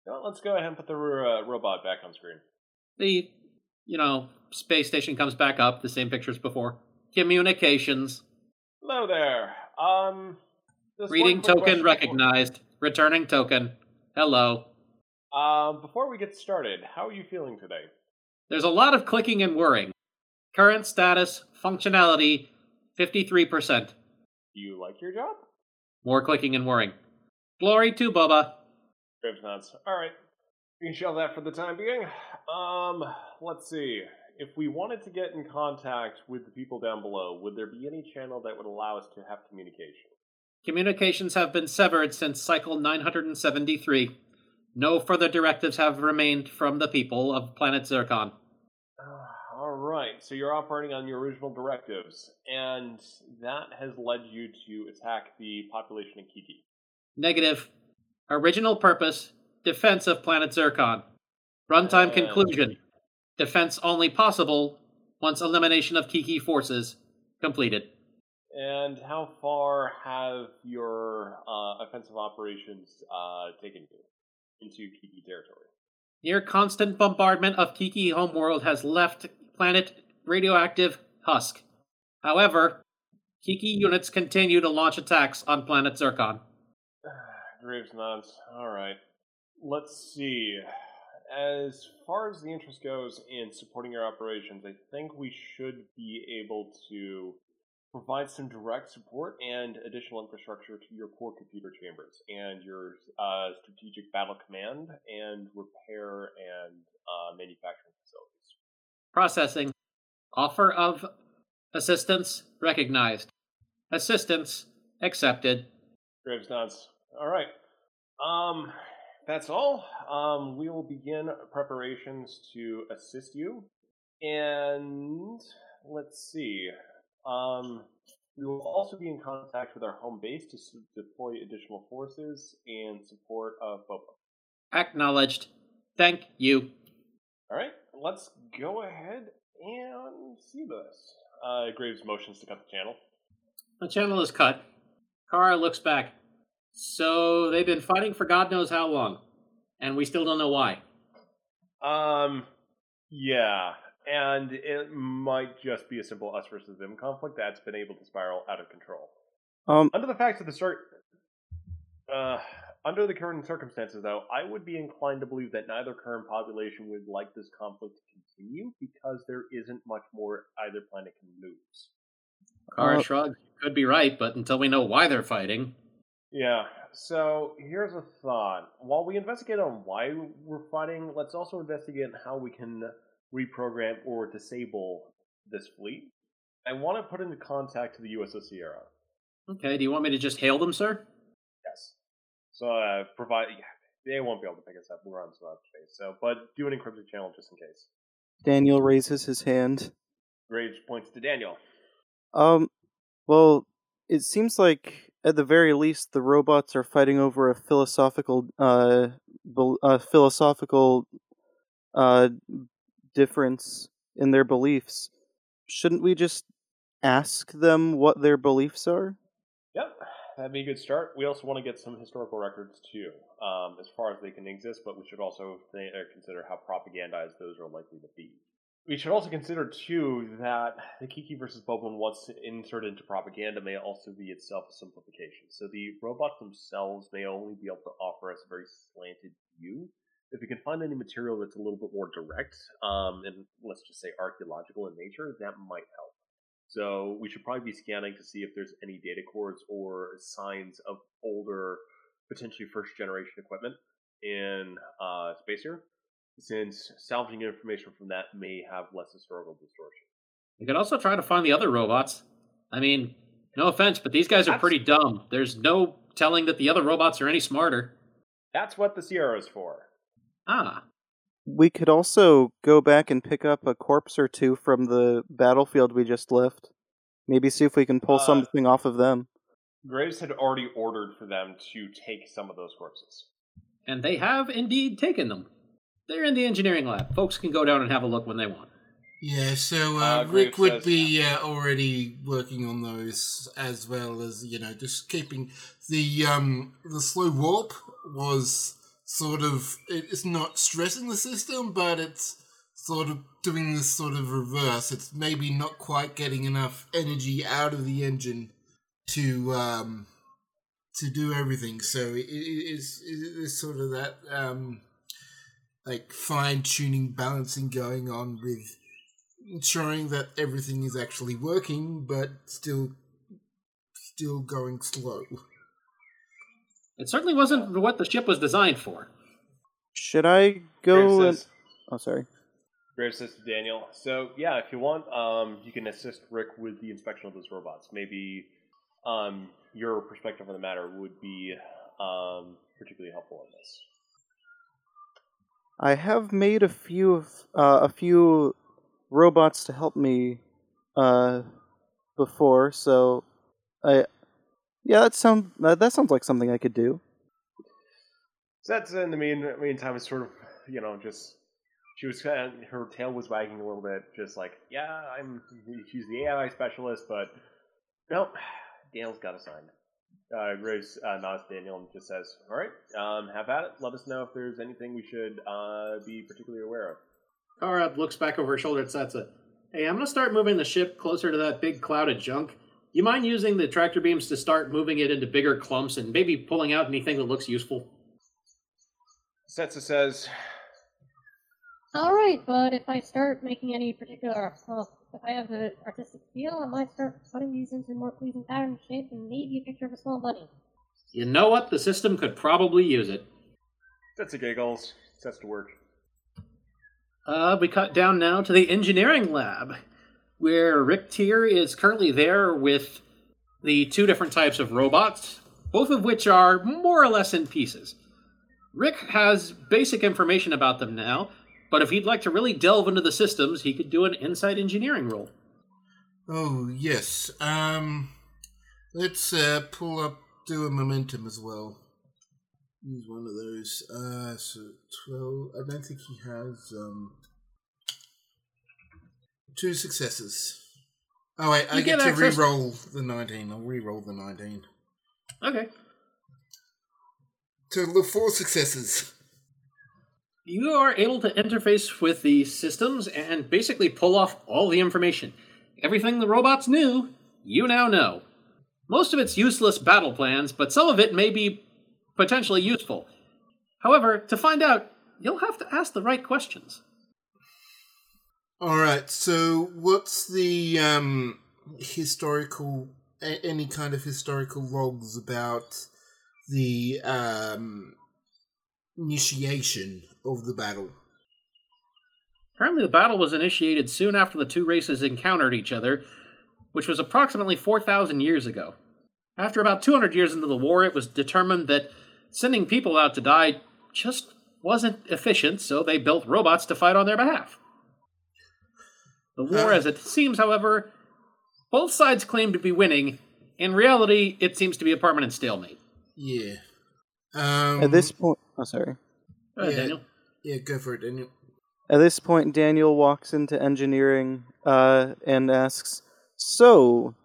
well, let's go ahead and put the uh, robot back on screen. The, you know, space station comes back up, the same pictures before. Communications. Hello there. Um, Reading token recognized. Returning token. Hello. before- Um, before we get started, how are you feeling today? There's a lot of clicking and whirring. Current status, functionality, 53%. Do you like your job? More clicking and whirring. Glory to. Graves nods. All right, we can shelve that for the time being. Um, let's see. If we wanted to get in contact with the people down below, would there be any channel that would allow us to have communication? Communications have been severed since cycle 973. No further directives have remained from the people of planet Zircon. Right, so you're operating on your original directives, and that has led you to attack the population of Kiki. Negative. Original purpose defense of planet Zircon. Runtime Uh. conclusion. Defense only possible once elimination of Kiki forces completed. And how far have your uh, offensive operations uh, taken you into Kiki territory? Near constant bombardment of Kiki homeworld has left planet radioactive husk. However, Kiki units continue to launch attacks on planet Zircon. Graves nods. All right. Let's see. As far as the interest goes in supporting your operations, I think we should be able to provide some direct support and additional infrastructure to your core computer chambers and your uh, strategic battle command and repair and uh, manufacturing. Processing. Offer of assistance recognized. Assistance accepted. Graves nods. All right. Um, that's all. Um, we will begin preparations to assist you, and let's see. Um, we will also be in contact with our home base to s- deploy additional forces and support of Boba. Acknowledged. Thank you. All right, let's go ahead and see this. Uh, Graves motions to cut the channel. The channel is cut. Kara looks back. So they've been fighting for God knows how long, and we still don't know why. Um, yeah, and it might just be a simple us versus them conflict that's been able to spiral out of control. Um, Under the facts of the cir- uh, under the current circumstances, though, I would be inclined to believe that neither current population would like this conflict to continue because there isn't much more either planet can lose. Kara Uh, shrugs. Could be right, but until we know why they're fighting, Yeah, so here's a thought. While we investigate on why we're fighting, let's also investigate how we can reprogram or disable this fleet. I want to put into contact to the USS Sierra. okay. Do you want me to just hail them, sir? So uh, provide. They won't be able to pick us up. We're on space. So, but do an encrypted channel just in case. Daniel raises his hand. Graves points to Daniel. Um, well, it seems like at the very least the robots are fighting over a philosophical, uh, uh philosophical, uh, difference in their beliefs. Shouldn't we just ask them what their beliefs are? That'd be a good start. We also want to get some historical records too, um, as far as they can exist. But we should also th- uh, consider how propagandized those are likely to be. We should also consider too that the Kiki versus Boblin once inserted into propaganda may also be itself a simplification. So the robots themselves may only be able to offer us a very slanted view. If we can find any material that's a little bit more direct, um, and let's just say archaeological in nature, that might help. So we should probably be scanning to see if there's any data cords or signs of older, potentially first generation equipment in uh, space here, since salvaging information from that may have less historical distortion. We could also try to find the other robots. I mean, no offense, but these guys are Abs- pretty dumb. There's no telling that the other robots are any smarter. That's what the Sierra is for. Ah, We could also go back and pick up a corpse or two from the battlefield we just left. Maybe see if we can pull Uh, something off of them. Graves had already ordered for them to take some of those corpses. and they have indeed taken them. They're in the engineering lab. Folks can go down and have a look when they want. Yeah, so uh, Uh, Rick Graves would says- be uh, already working on those as well as you know just keeping the um the slow warp was sort of it's not stressing the system, but it's sort of doing this sort of reverse. It's maybe not quite getting enough energy out of the engine to um to do everything. So it, it is it is sort of that um like fine tuning balancing going on with ensuring that everything is actually working, but still still going slow. It certainly wasn't what the ship was designed for. Should I go Graves and. Oh, sorry. Graves says to Daniel, so yeah, if you want, um, you can assist Rick with the inspection of those robots. Maybe um, your perspective on the matter would be um, particularly helpful in this. I have made a few of uh, a few robots to help me uh, before, so I yeah that sound that, that sounds like something I could do. So that's in the mean, meantime, it's sort of, you know, just she was kind of, her tail was wagging a little bit, just like, yeah, I'm she's the AI specialist, but no, Daniel's got assigned. Uh, Graves uh, nods to Daniel and just says, "All right, um, have at it. Let us know if there's anything we should uh, be particularly aware of." Kara looks back over her shoulder at Setsa. Hey, I'm going to start moving the ship closer to that big cloud of junk. You mind using the tractor beams to start moving it into bigger clumps and maybe pulling out anything that looks useful? Setsa says, All right, but if I start making any particular, well, if I have an artistic feel, I might start putting these into more pleasing pattern shape and maybe a picture of a small bunny. You know what? The system could probably use it. "Setsa giggles, sets to work." Uh, we cut down now to the engineering lab, where Rick Tier is currently there with the two different types of robots, both of which are more or less in pieces. Rick has basic information about them now, but if he'd like to really delve into the systems, he could do an insight engineering roll. Oh yes. Um, let's uh, pull up do a momentum as well. Use one of those. Uh, so twelve. I don't think he has. Um, Two successes. Oh wait, I You get, get to access- re-roll the nineteen. I'll re-roll the nineteen. Okay. Total of four successes. You are able to interface with the systems and basically pull off all the information. Everything the robots knew, you now know. Most of it's useless battle plans, but some of it may be potentially useful. However, to find out, you'll have to ask the right questions. All right. So, what's the um, historical? A- any kind of historical logs about the um, initiation of the battle? Apparently, the battle was initiated soon after the two races encountered each other, which was approximately 4,000 years ago. After about 200 years into the war, it was determined that sending people out to die just wasn't efficient, so they built robots to fight on their behalf. The war, Huh. as it seems, however, both sides claim to be winning. In reality, it seems to be a permanent stalemate. Yeah. Um, At this point, oh sorry. Go ahead, Yeah. Daniel. Yeah, go for it, Daniel. At this point, Daniel walks into engineering uh, and asks, "So,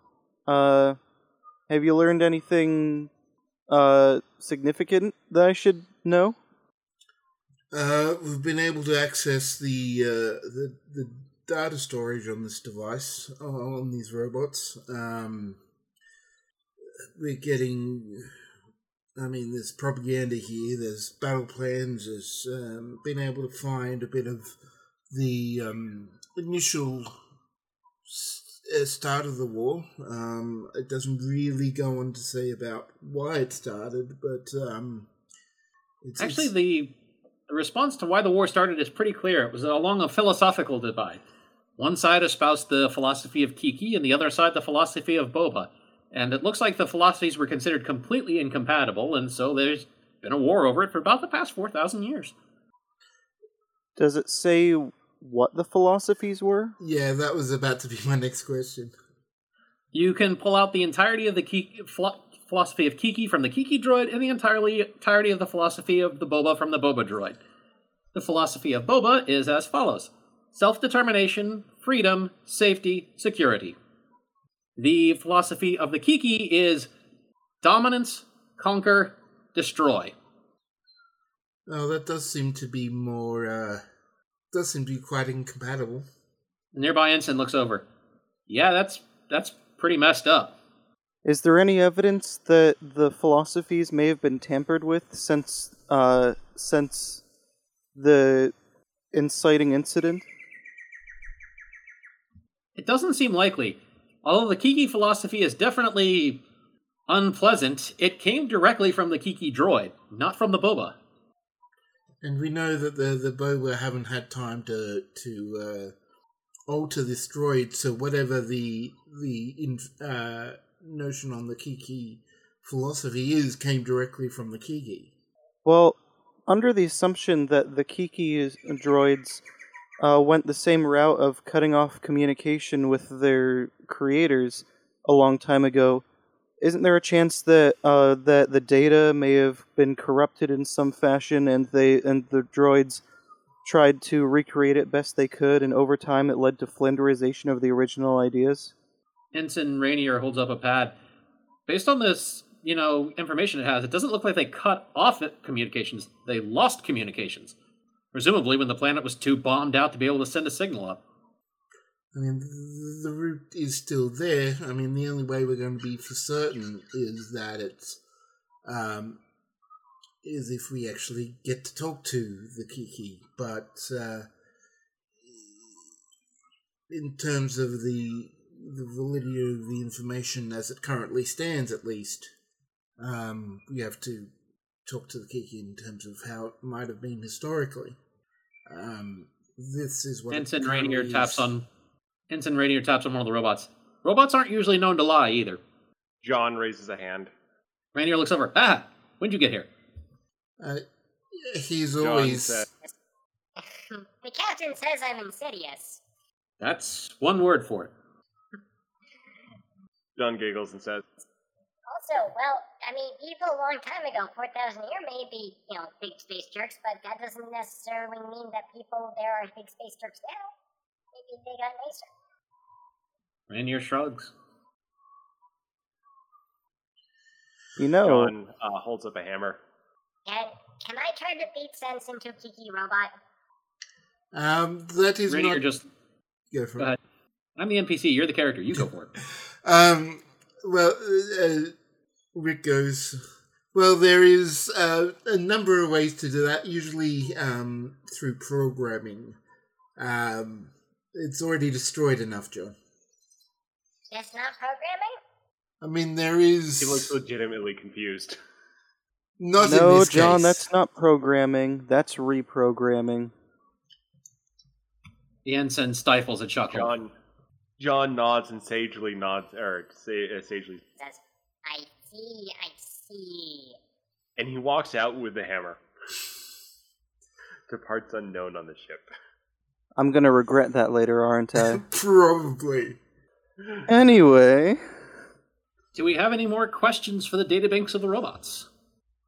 uh, have you learned anything uh, significant that I should know?" Uh, we've been able to access the uh, the the data storage on this device uh, on these robots. Um, we're getting. I mean, there's propaganda here. There's battle plans. There's um, been able to find a bit of the um, initial uh, start of the war. Um, it doesn't really go on to say about why it started, but um, it's, Actually, it's- the the response to why the war started is pretty clear. It was along a philosophical divide. One side espoused the philosophy of Kiki, and the other side the philosophy of Boba. And it looks like the philosophies were considered completely incompatible, and so there's been a war over it for about the past 4,000 years. Does it say what the philosophies were? Yeah, that was about to be my next question. You can pull out the entirety of the Kiki, philo- philosophy of Kiki from the Kiki droid and the entirely, entirety of the philosophy of the Boba from the Boba droid. The philosophy of Boba is as follows self determination, freedom, safety, security. The philosophy of the Kiki is dominance, conquer, destroy. Oh, that does seem to be more. uh Does seem to be quite incompatible. The nearby ensign looks over. Yeah, that's that's pretty messed up. Is there any evidence that the philosophies may have been tampered with since uh, since the inciting incident? It doesn't seem likely. Although the Kiki philosophy is definitely unpleasant, it came directly from the Kiki droid, not from the Boba. And we know that the the Boba haven't had time to to uh, alter this droid, so whatever the the in, uh, notion on the Kiki philosophy is came directly from the Kiki. Well, under the assumption that the Kiki is- droids uh, went the same route of cutting off communication with their creators a long time ago, isn't there a chance that uh, that the data may have been corrupted in some fashion, and they and the droids tried to recreate it best they could, and over time it led to flanderization of the original ideas? Ensign Rainier holds up a pad. Based on this, you know, information it has, it doesn't look like they cut off communications. They lost communications. Presumably when the planet was too bombed out to be able to send a signal up. I mean, the route is still there. I mean, the only way we're going to be for certain is that it's, um, is if we actually get to talk to the Kiki. But uh, in terms of the the validity of the information as it currently stands, at least, um, we have to talk to the Kiki in terms of how it might have been historically. Um, this is what it Ensign Rainier currently taps on Ensign Rainier taps on one of the robots. Robots aren't usually known to lie either. John raises a hand. Rainier looks over. Ah, when'd you get here? Uh, he's John always. said- the captain says I'm insidious. That's one word for it. John giggles and says, Also, well, I mean, people a long time ago, 4,000 year maybe, you know, big space jerks, but that doesn't necessarily mean that people there are big space jerks now. Maybe they got nicer. your shrugs. You know, John uh, holds up a hammer. Can, can I turn the beat sense into a Kiki robot? Um, that is Rainier not. just. Go for Go it. ahead. I'm the NPC. You're the character. You go for it. Um, well, uh, uh, Rick goes, well, there is uh, a number of ways to do that, usually um, through programming. Um, it's already destroyed enough, John. That's not programming? I mean, there is. He looks legitimately confused. not in no, this John, case. that's not programming. That's reprogramming. The ensign stifles a chuckle. John, John nods and sagely nods, or sa- uh, sagely, Says, I see, I see. and he walks out with the hammer to parts unknown on the ship. I'm gonna regret that later, aren't I? Probably. anyway, Do we have any more questions for the databanks of the robots?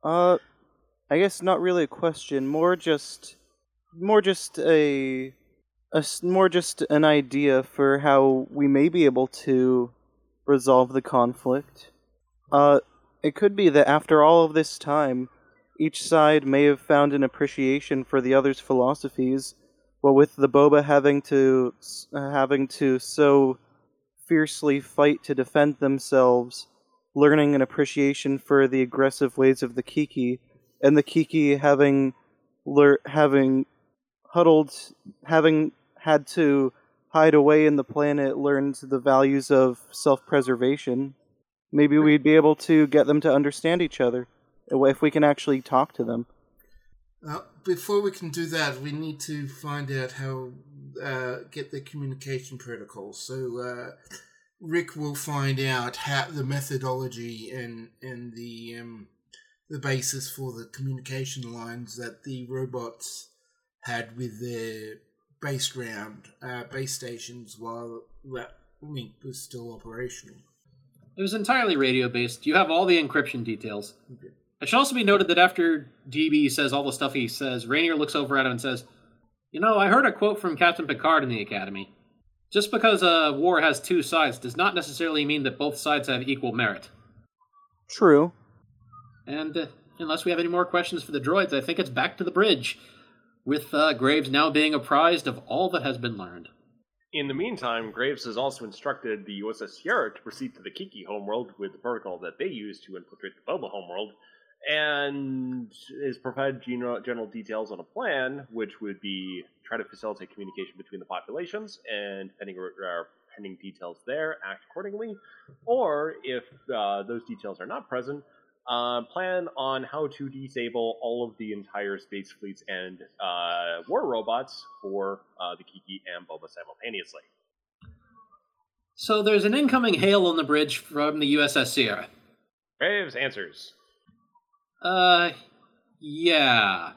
uh, I guess not really a question. More just, more just a, a more just an idea for how we may be able to resolve the conflict. Uh, it could be that after all of this time, each side may have found an appreciation for the other's philosophies, while with the Boba having to uh, having to so fiercely fight to defend themselves, learning an appreciation for the aggressive ways of the Kiki, and the Kiki having lear- having huddled, having had to hide away in the planet, learned the values of self-preservation. Maybe we'd be able to get them to understand each other if we can actually talk to them. Uh, before we can do that, we need to find out how uh, get the communication protocol. So uh, Rick will find out how the methodology and and the um, the basis for the communication lines that the robots had with their base ground uh, base stations while that link was still operational. It was entirely radio based. You have all the encryption details. It should also be noted that after DB says all the stuff he says, Rainier looks over at him and says, You know, I heard a quote from Captain Picard in the Academy. Just because a war has two sides does not necessarily mean that both sides have equal merit. True. And uh, unless we have any more questions for the droids, I think it's back to the bridge, with uh, Graves now being apprised of all that has been learned. In the meantime, Graves has also instructed the USS Sierra to proceed to the Kiki homeworld with the protocol that they use to infiltrate the Boba homeworld, and has provided general, general details on a plan, which would be try to facilitate communication between the populations, and pending, uh, pending details there, act accordingly, or if uh, those details are not present, uh, plan on how to disable all of the entire space fleets and uh, war robots for uh, the Kiki and Boba simultaneously. So there's an incoming hail on the bridge from the USS Sierra. Graves answers. Uh, yeah.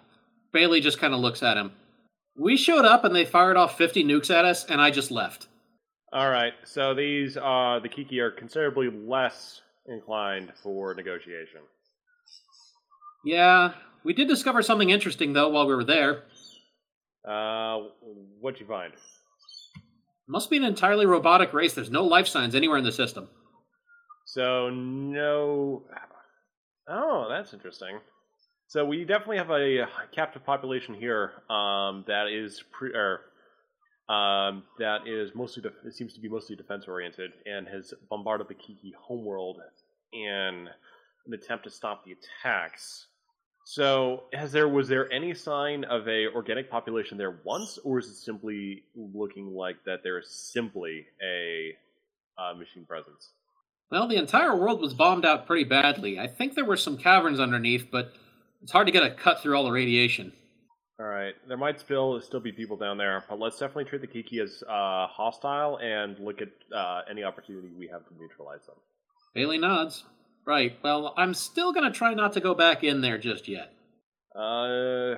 Bailey just kind of looks at him. We showed up and they fired off 50 nukes at us, and I just left. All right, so these uh, the Kiki are considerably less inclined for negotiation. Yeah, we did discover something interesting, though, while we were there. Uh, what'd you find? Must be an entirely robotic race. There's no life signs anywhere in the system. So no. Oh, that's interesting. So we definitely have a captive population here um, that is pre- or, um, that is mostly def- it seems to be mostly defense oriented and has bombarded the Kiki homeworld in an attempt to stop the attacks. So has there was there any sign of a organic population there once, or is it simply looking like that there is simply a uh, machine presence? Well, the entire world was bombed out pretty badly. I think there were some caverns underneath, but it's hard to get a cut through all the radiation. All right, there might still still be people down there, but let's definitely treat the Kiki as uh, hostile and look at uh, any opportunity we have to neutralize them. Bailey nods. Right, well, I'm still gonna try not to go back in there just yet. Uh,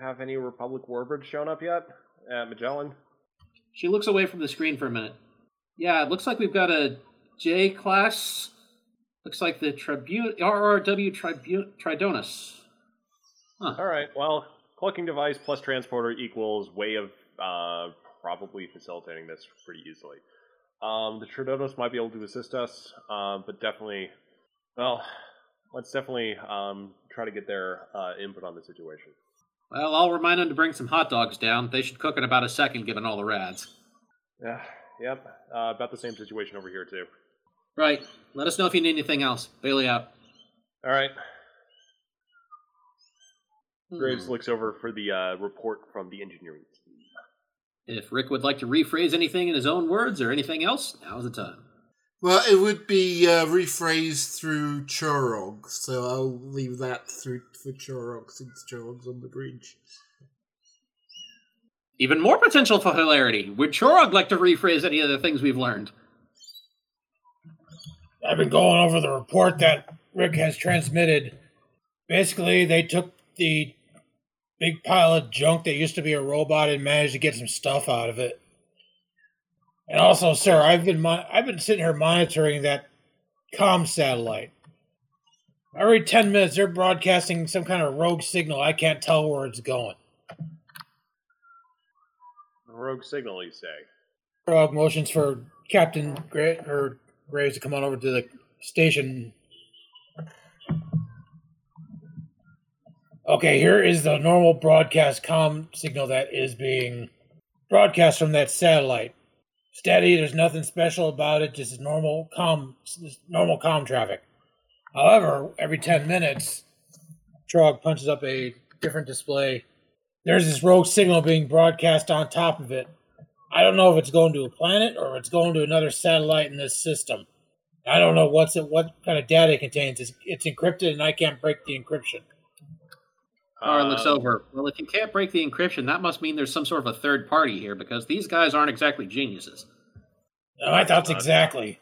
have any Republic warbirds shown up yet at Magellan? She looks away from the screen for a minute. Yeah, it looks like we've got a J class. Looks like the Tribune RRW Tribu- Tridonus. Huh. All right, well, cloaking device plus transporter equals way of uh, probably facilitating this pretty easily. Um, the Tridonus might be able to assist us, um, but definitely, well, let's definitely um, try to get their uh, input on the situation. Well, I'll remind them to bring some hot dogs down. They should cook in about a second, given all the rads. Yeah, yep. Uh, about the same situation over here too. Right. Let us know if you need anything else. Bailey out. All right. Hmm. Graves looks over for the uh, report from the engineering team. If Rick would like to rephrase anything in his own words or anything else, now's the time. Well, it would be uh, rephrased through Chorog, so I'll leave that through for Chorog since Chorog's on the bridge. Even more potential for hilarity. Would Chorog like to rephrase any of the things we've learned? I've been going over the report that Rick has transmitted. Basically, they took the big pile of junk that used to be a robot and managed to get some stuff out of it. And also, sir, I've been mon- I've been sitting here monitoring that com satellite. Every ten minutes, they're broadcasting some kind of rogue signal. I can't tell where it's going. Rogue signal, you say? Rogue motions for Captain Gra- or Graves to come on over to the station. Okay, here is the normal broadcast com signal that is being broadcast from that satellite. Steady, there's nothing special about it, just normal com normal com traffic. However, every 10 minutes, Trog punches up a different display. There's this rogue signal being broadcast on top of it. I don't know if it's going to a planet or if it's going to another satellite in this system. I don't know what's it, what kind of data it contains. It's, it's encrypted, and I can't break the encryption. Kara looks Um, over. Well, if you can't break the encryption, that must mean there's some sort of a third party here because these guys aren't exactly geniuses. No, I thought exactly.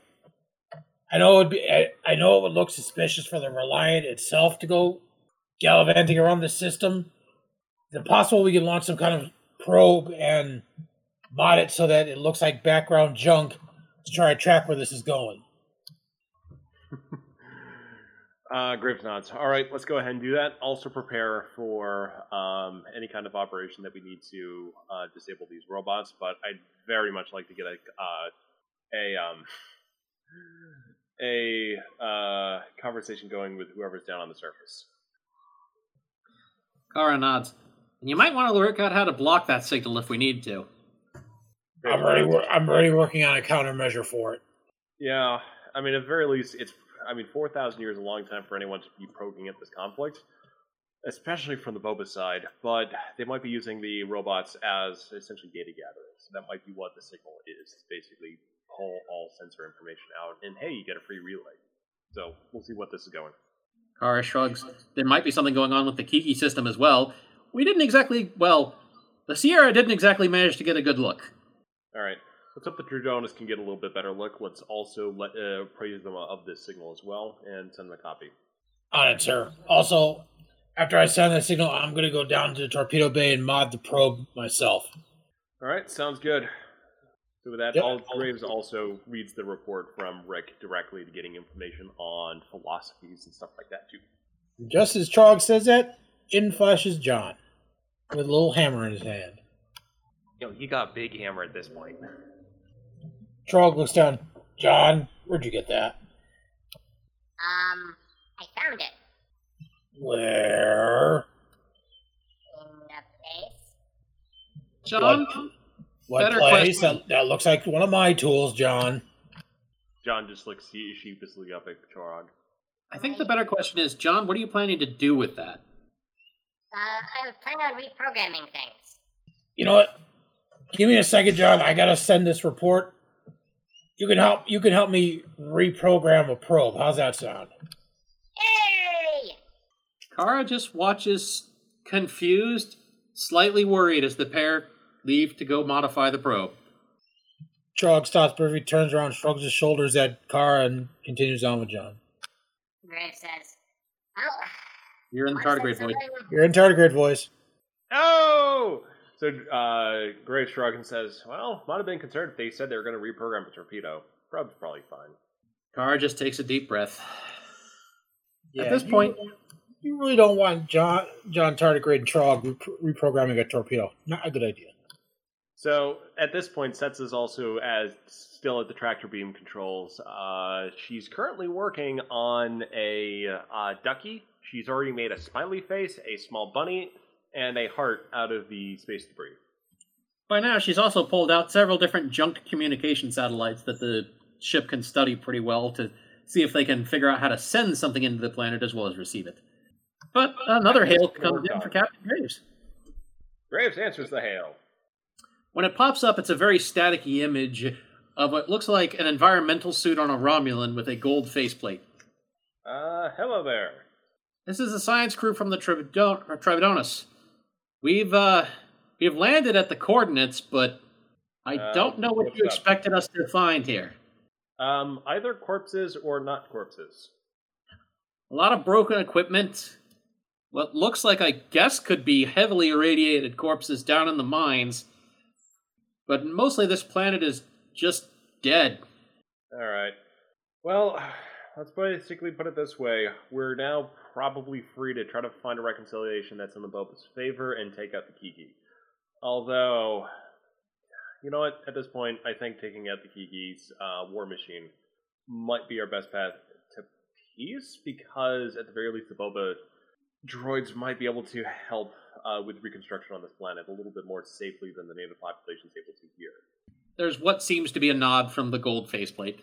I know it would be. I, I know it would look suspicious for the Reliant itself to go gallivanting around the system. Is it possible we can launch some kind of probe and mod it so that it looks like background junk to try to track where this is going? Uh, Graves nods. All right, let's go ahead and do that. Also prepare for um, any kind of operation that we need to uh, disable these robots. But I'd very much like to get a uh, a um, a uh, conversation going with whoever's down on the surface. Kara nods. And you might want to work out how to block that signal if we need to. I'm already. wor- I'm already working on a countermeasure for it. Yeah, I mean, at the very least, it's. I mean, four thousand years is a long time for anyone to be probing at this conflict, especially from the Boba side. But they might be using the robots as essentially data gatherers. So that might be what the signal is. It's basically pull all sensor information out, and hey, you get a free relay. So we'll see what this is going. Kara shrugs. There might be something going on with the Kiki system as well. We didn't exactly. Well, the Sierra didn't exactly manage to get a good look. All right. Let's hope the Tridonus can get a little bit better look. Let's also let uh, praise them of this signal as well and send them a copy. On it, sir. Also, after I send the signal, I'm going to go down to the torpedo bay and mod the probe myself. All right, sounds good. So with that, Yep. all Graves also reads the report from Rick directly to getting information on philosophies and stuff like that too. Just as Trog says that, in flashes John with a little hammer in his hand. Yo, you got big hammer at this point. Trog looks down. John, where'd you get that? Um, I found it Where? in a place. John, What Better place? question. That, that looks like one of my tools, John. John just looks she- sheepishly up at Chorog. I think the better question is, John, what are you planning to do with that? Uh, I plan on reprogramming things. You know what? Give me a second, John. I gotta send this report. You can help. You can help me reprogram a probe. How's that sound? Yay! Kara just watches, confused, slightly worried as the pair leave to go modify the probe. Trog stops briefly, turns around, shrugs his shoulders at Kara, and continues on with John. Graves says, "Oh, You're in the tardigrade voice. You're in tardigrade voice. Oh! So uh, Graves shrugs and says, "Well, might have been concerned if they said they were going to reprogram a torpedo. Probe's probably fine." Kara just takes a deep breath. Yeah, At this you- point, You really don't want John John Tardigrade and Trog repro- reprogramming a torpedo. Not a good idea. So at this point, Sets is also as still at the tractor beam controls. Uh, she's currently working on a uh, ducky. She's already made a smiley face, a small bunny, and a heart out of the space debris. By now, she's also pulled out several different junk communication satellites that the ship can study pretty well to see if they can figure out how to send something into the planet as well as receive it. But another hail comes in for Captain Graves. Graves answers the hail. When it pops up, it's a very staticky image of what looks like an environmental suit on a Romulan with a gold faceplate. Uh, hello there. This is the science crew from the Tribidon- or Tribidonus. We've uh, we've landed at the coordinates, but I Uh, don't know what you up? expected us to find here. Um, either corpses or not corpses. A lot of broken equipment. What looks like, I guess, could be heavily irradiated corpses down in the mines. But mostly this planet is just dead. All right. Well, let's basically put it this way: we're now probably free to try to find a reconciliation that's in the Boba's favor and take out the Kiki. Although, you know what? At this point, I think taking out the Kiki's uh, war machine might be our best path to peace, because at the very least, the Boba droids might be able to help uh, with reconstruction on this planet a little bit more safely than the native population is able to here. There's what seems to be a nod from the gold faceplate.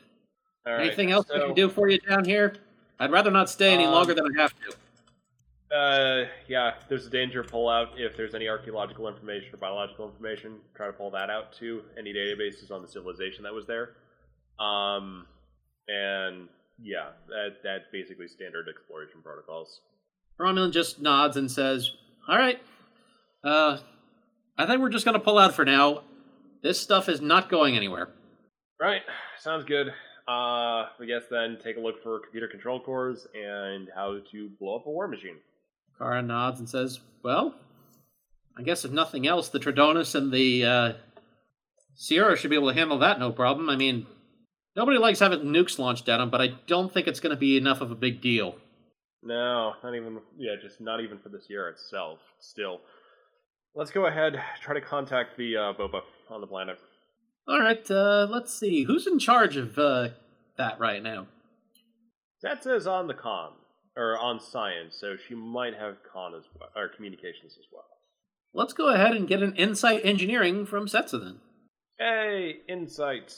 Right, Anything else I so- can do for you down here? I'd rather not stay any Um, longer than I have to. Uh, yeah, there's a danger of pullout if there's any archaeological information or biological information. Try to pull that out too. Any databases on the civilization that was there. Um, and yeah, that that basically standard exploration protocols. Romulan just nods and says, All right. Uh, I think we're just going to pull out for now. This stuff is not going anywhere. Right, sounds good. Uh, I guess then take a look for computer control cores and how to blow up a war machine. Kara nods and says, Well, I guess if nothing else, the Tridonus and the uh, Sierra should be able to handle that no problem. I mean, nobody likes having nukes launched at them, but I don't think it's going to be enough of a big deal. No, not even. Yeah, just not even for this year itself. Still, let's go ahead. Try to contact the uh, Boba on the planet. All right, uh, let's see. Who's in charge of uh, that right now? That says on the conn or on science, so she might have conn as well or communications as well. Let's go ahead and get an insight engineering from Setsa then. Hey, insight.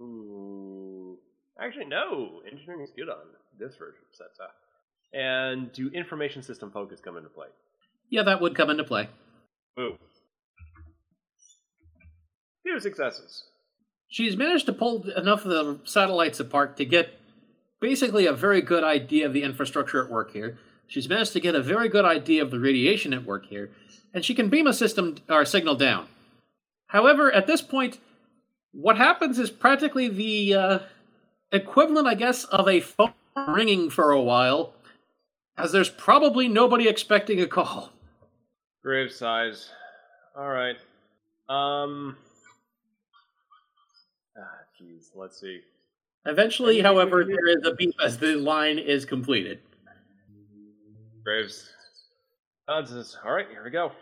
Ooh, actually, no. Engineering is good on this version of Setsa. And do information system focus come into play? Yeah, that would come into play. Ooh. Two successes. She's managed to pull enough of the satellites apart to get basically a very good idea of the infrastructure at work here. She's managed to get a very good idea of the radiation at work here, and she can beam a system or signal down. However, at this point, what happens is practically the uh, equivalent, I guess, of a phone ringing for a while, as there's probably nobody expecting a call. Graves sighs. All right. Um. Jeez. Let's see. Eventually, however, there is a beep as the line is completed. Graves. Odds is all right. Here we go.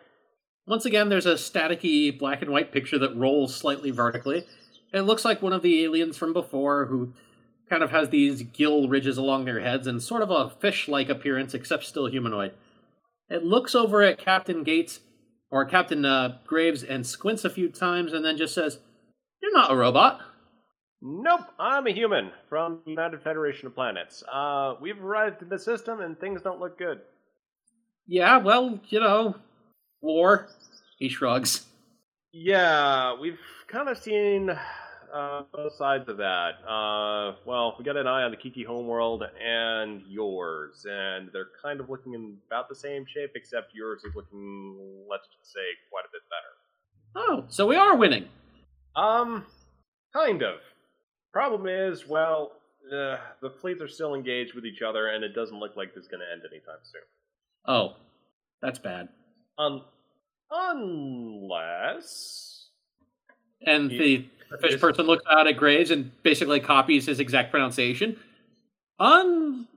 Once again, there's a staticky black and white picture that rolls slightly vertically. It looks like one of the aliens from before who kind of has these gill ridges along their heads and sort of a fish like appearance, except still humanoid. It looks over at Captain Gates or Captain uh, Graves and squints a few times and then just says, You're not a robot. Nope, I'm a human from the United Federation of Planets. Uh, we've arrived in the system and things don't look good. Yeah, well, you know, war. He shrugs. Yeah, we've kind of seen uh, both sides of that. Uh, well, we got an eye on the Kiki homeworld and yours, and they're kind of looking in about the same shape, except yours is looking, let's just say, quite a bit better. Oh, so we are winning. Um, kind of. Problem is, well, uh, the fleets are still engaged with each other, and it doesn't look like this is going to end anytime soon. Oh, that's bad. Um, unless And He- the, fish person looks out at Graves and basically copies his exact pronunciation. Unless.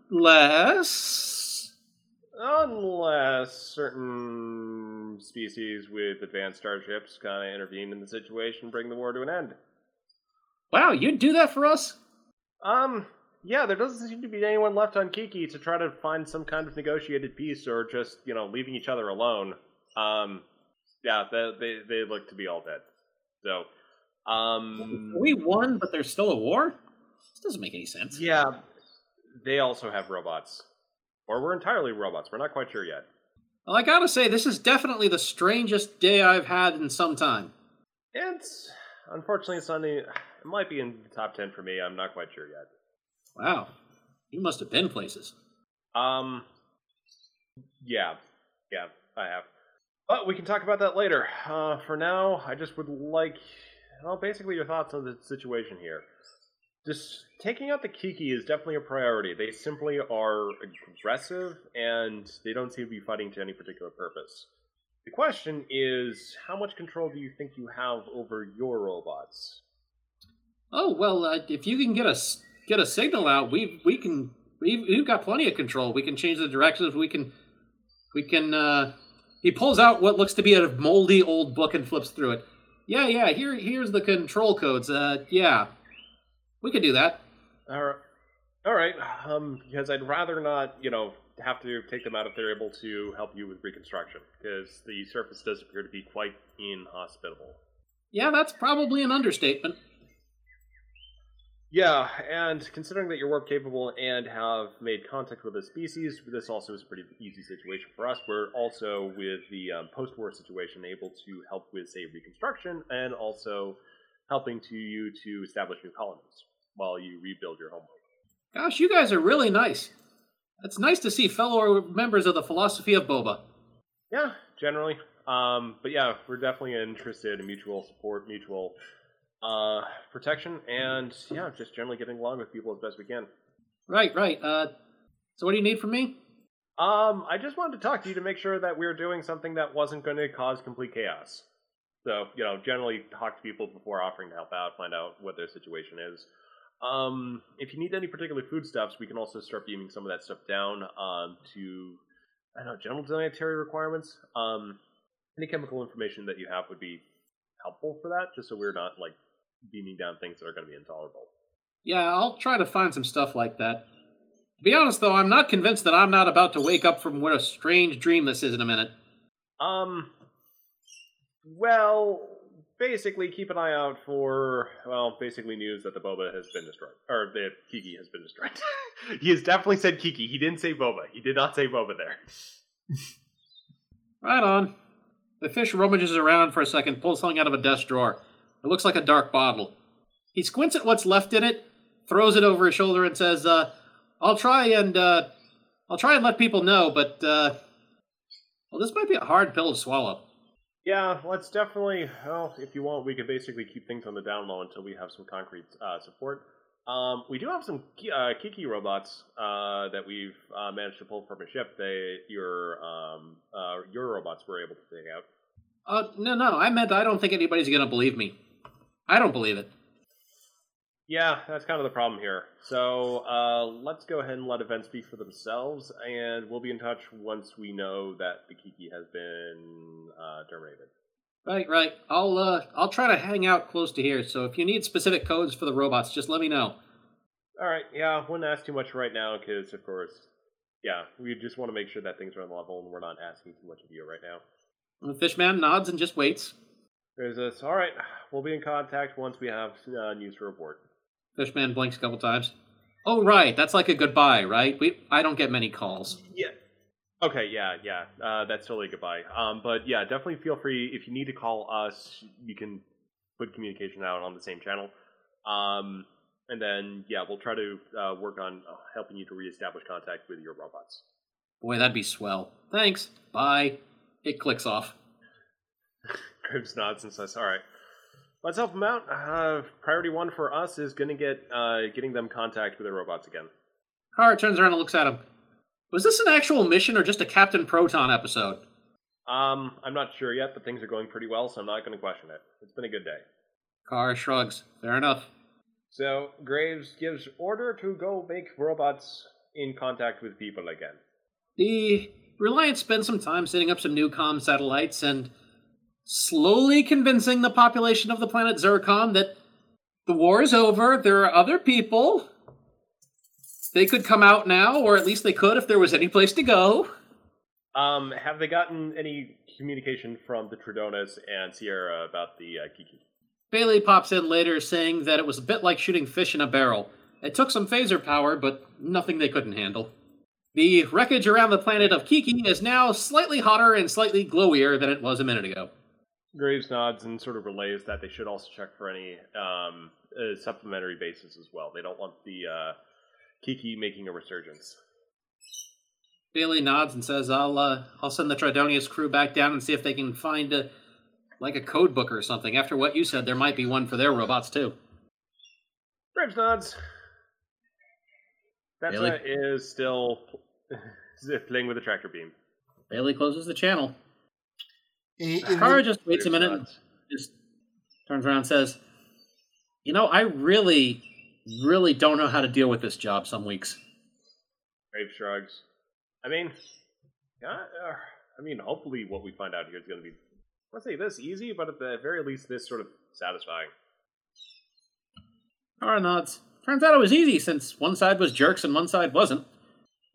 Unless certain species with advanced starships kind of intervene in the situation, bring the war to an end. Wow, you'd do that for us? Um, yeah, there doesn't seem to be anyone left on Kiki to try to find some kind of negotiated peace or just, you know, leaving each other alone. Um, yeah, they they, they look to be all dead. So, um, We won, but there's still a war? This doesn't make any sense. yeah, they also have robots, or we're entirely robots. We're not quite sure yet. Well, I gotta say, this is definitely the strangest day I've had in some time. It's unfortunately it's on the. It might be in the top ten for me. I'm not quite sure yet. Wow, you must have been places. Um, yeah, yeah, I have. But we can talk about that later. Uh, for now, I just would like, well, basically your thoughts on the situation here. Just taking out the Kiki is definitely a priority. They simply are aggressive, and they don't seem to be fighting to any particular purpose. The question is, how much control do you think you have over your robots? Oh well, uh, if you can get us get a signal out, we we can we've, we've got plenty of control. We can change the directions. We can we can. uh He pulls out what looks to be a moldy old book and flips through it. Yeah, yeah. Here here's the control codes. Uh, yeah, we could do that. All right. All right. Um, because I'd rather not, you know, have to take them out if they're able to help you with reconstruction, because the surface does appear to be quite inhospitable. Yeah, that's probably an understatement. Yeah, and considering that you're warp capable and have made contact with a species, this also is a pretty easy situation for us. We're also, with the um, post war situation, able to help with, say, reconstruction and also helping to you to establish new colonies while you rebuild your homeworld. Gosh, you guys are really nice. It's nice to see fellow members of the philosophy of Boba. Yeah, generally. Um, but yeah, we're definitely interested in mutual support, mutual uh, protection, and yeah, just generally getting along with people as best we can. Right, right. Uh, so what do you need from me? Um, I just wanted to talk to you to make sure that we were doing something that wasn't going to cause complete chaos. So, you know, generally talk to people before offering to help out, find out what their situation is. Um, if you need any particular foodstuffs, we can also start beaming some of that stuff down um, to, I don't know, general dietary requirements. Um, any chemical information that you have would be helpful for that, just so we're not like beaming down things that are going to be intolerable. Yeah, I'll try to find some stuff like that. To be honest, though, I'm not convinced that I'm not about to wake up from what a strange dream this is in a minute. Um, well, basically keep an eye out for well, basically news that the boba has been destroyed, or that Kiki has been destroyed. he has definitely said Kiki. He didn't say boba. He did not say boba there. Right on. The fish rummages around for a second, pulls something out of a desk drawer. It looks like a dark bottle. He squints at what's left in it, throws it over his shoulder, and says, uh, "I'll try and uh, I'll try and let people know, but uh, well, this might be a hard pill to swallow." Yeah, let's definitely. Well, if you want, we could basically keep things on the down low until we have some concrete uh, support. Um, we do have some uh, Kiki robots uh, that we've uh, managed to pull from a ship. They your um, uh, your robots were able to take out. Uh, no, no, I meant I don't think anybody's gonna believe me. I don't believe it. Yeah, that's kind of the problem here. So uh, let's go ahead and let events speak for themselves, and we'll be in touch once we know that the Kiki has been uh, terminated. Right, right. I'll uh, I'll try to hang out close to here. So if you need specific codes for the robots, just let me know. All right, yeah, I wouldn't ask too much right now because, of course, yeah, we just want to make sure that things are on level and we're not asking too much of you right now. And the fishman nods and just waits. There's this. All right, we'll be in contact once we have uh, news to report. Fishman blinks a couple times. Oh, right. That's like a goodbye, right? We I don't get many calls. Yeah. Okay. Yeah. Yeah. Uh, that's totally goodbye. Um, but yeah, definitely feel free if you need to call us. You can put communication out on the same channel. Um, and then yeah, we'll try to uh, work on uh, helping you to reestablish contact with your robots. Boy, that'd be swell. Thanks. Bye. It clicks off. Graves nods and says, "All right, let's help them out. Uh, priority one for us is going to get uh, getting them contact with their robots again." Kara turns around and looks at him. Was this an actual mission or just a Captain Proton episode? Um, I'm not sure yet, but things are going pretty well, so I'm not going to question it. It's been a good day. Kara shrugs. Fair enough. So Graves gives order to go make robots in contact with people again. The Reliance spent some time setting up some new comm satellites and slowly convincing the population of the planet Zircon that the war is over, there are other people. They could come out now, or at least they could if there was any place to go. Um, have they gotten any communication from the Tridonus and Sierra about the uh, Kiki? Bailey pops in later saying that it was a bit like shooting fish in a barrel. It took some phaser power, but nothing they couldn't handle. The wreckage around the planet of Kiki is now slightly hotter and slightly glowier than it was a minute ago. Graves nods and sort of relays that they should also check for any um, uh, supplementary bases as well. They don't want the uh, Kiki making a resurgence. Bailey nods and says, "I'll uh, I'll send the Tridonus crew back down and see if they can find a like a code book or something. After what you said, there might be one for their robots too." Graves nods. That Bailey? is still playing with the tractor beam. Bailey closes the channel. In, in Kara just waits a minute and just turns around and says, You know, I really, really don't know how to deal with this job some weeks. Graves shrugs. I mean, yeah, uh, I mean, hopefully what we find out here is going to be, let's say this easy, but at the very least, this sort of satisfying. Kara nods. Turns out it was easy since one side was jerks and one side wasn't.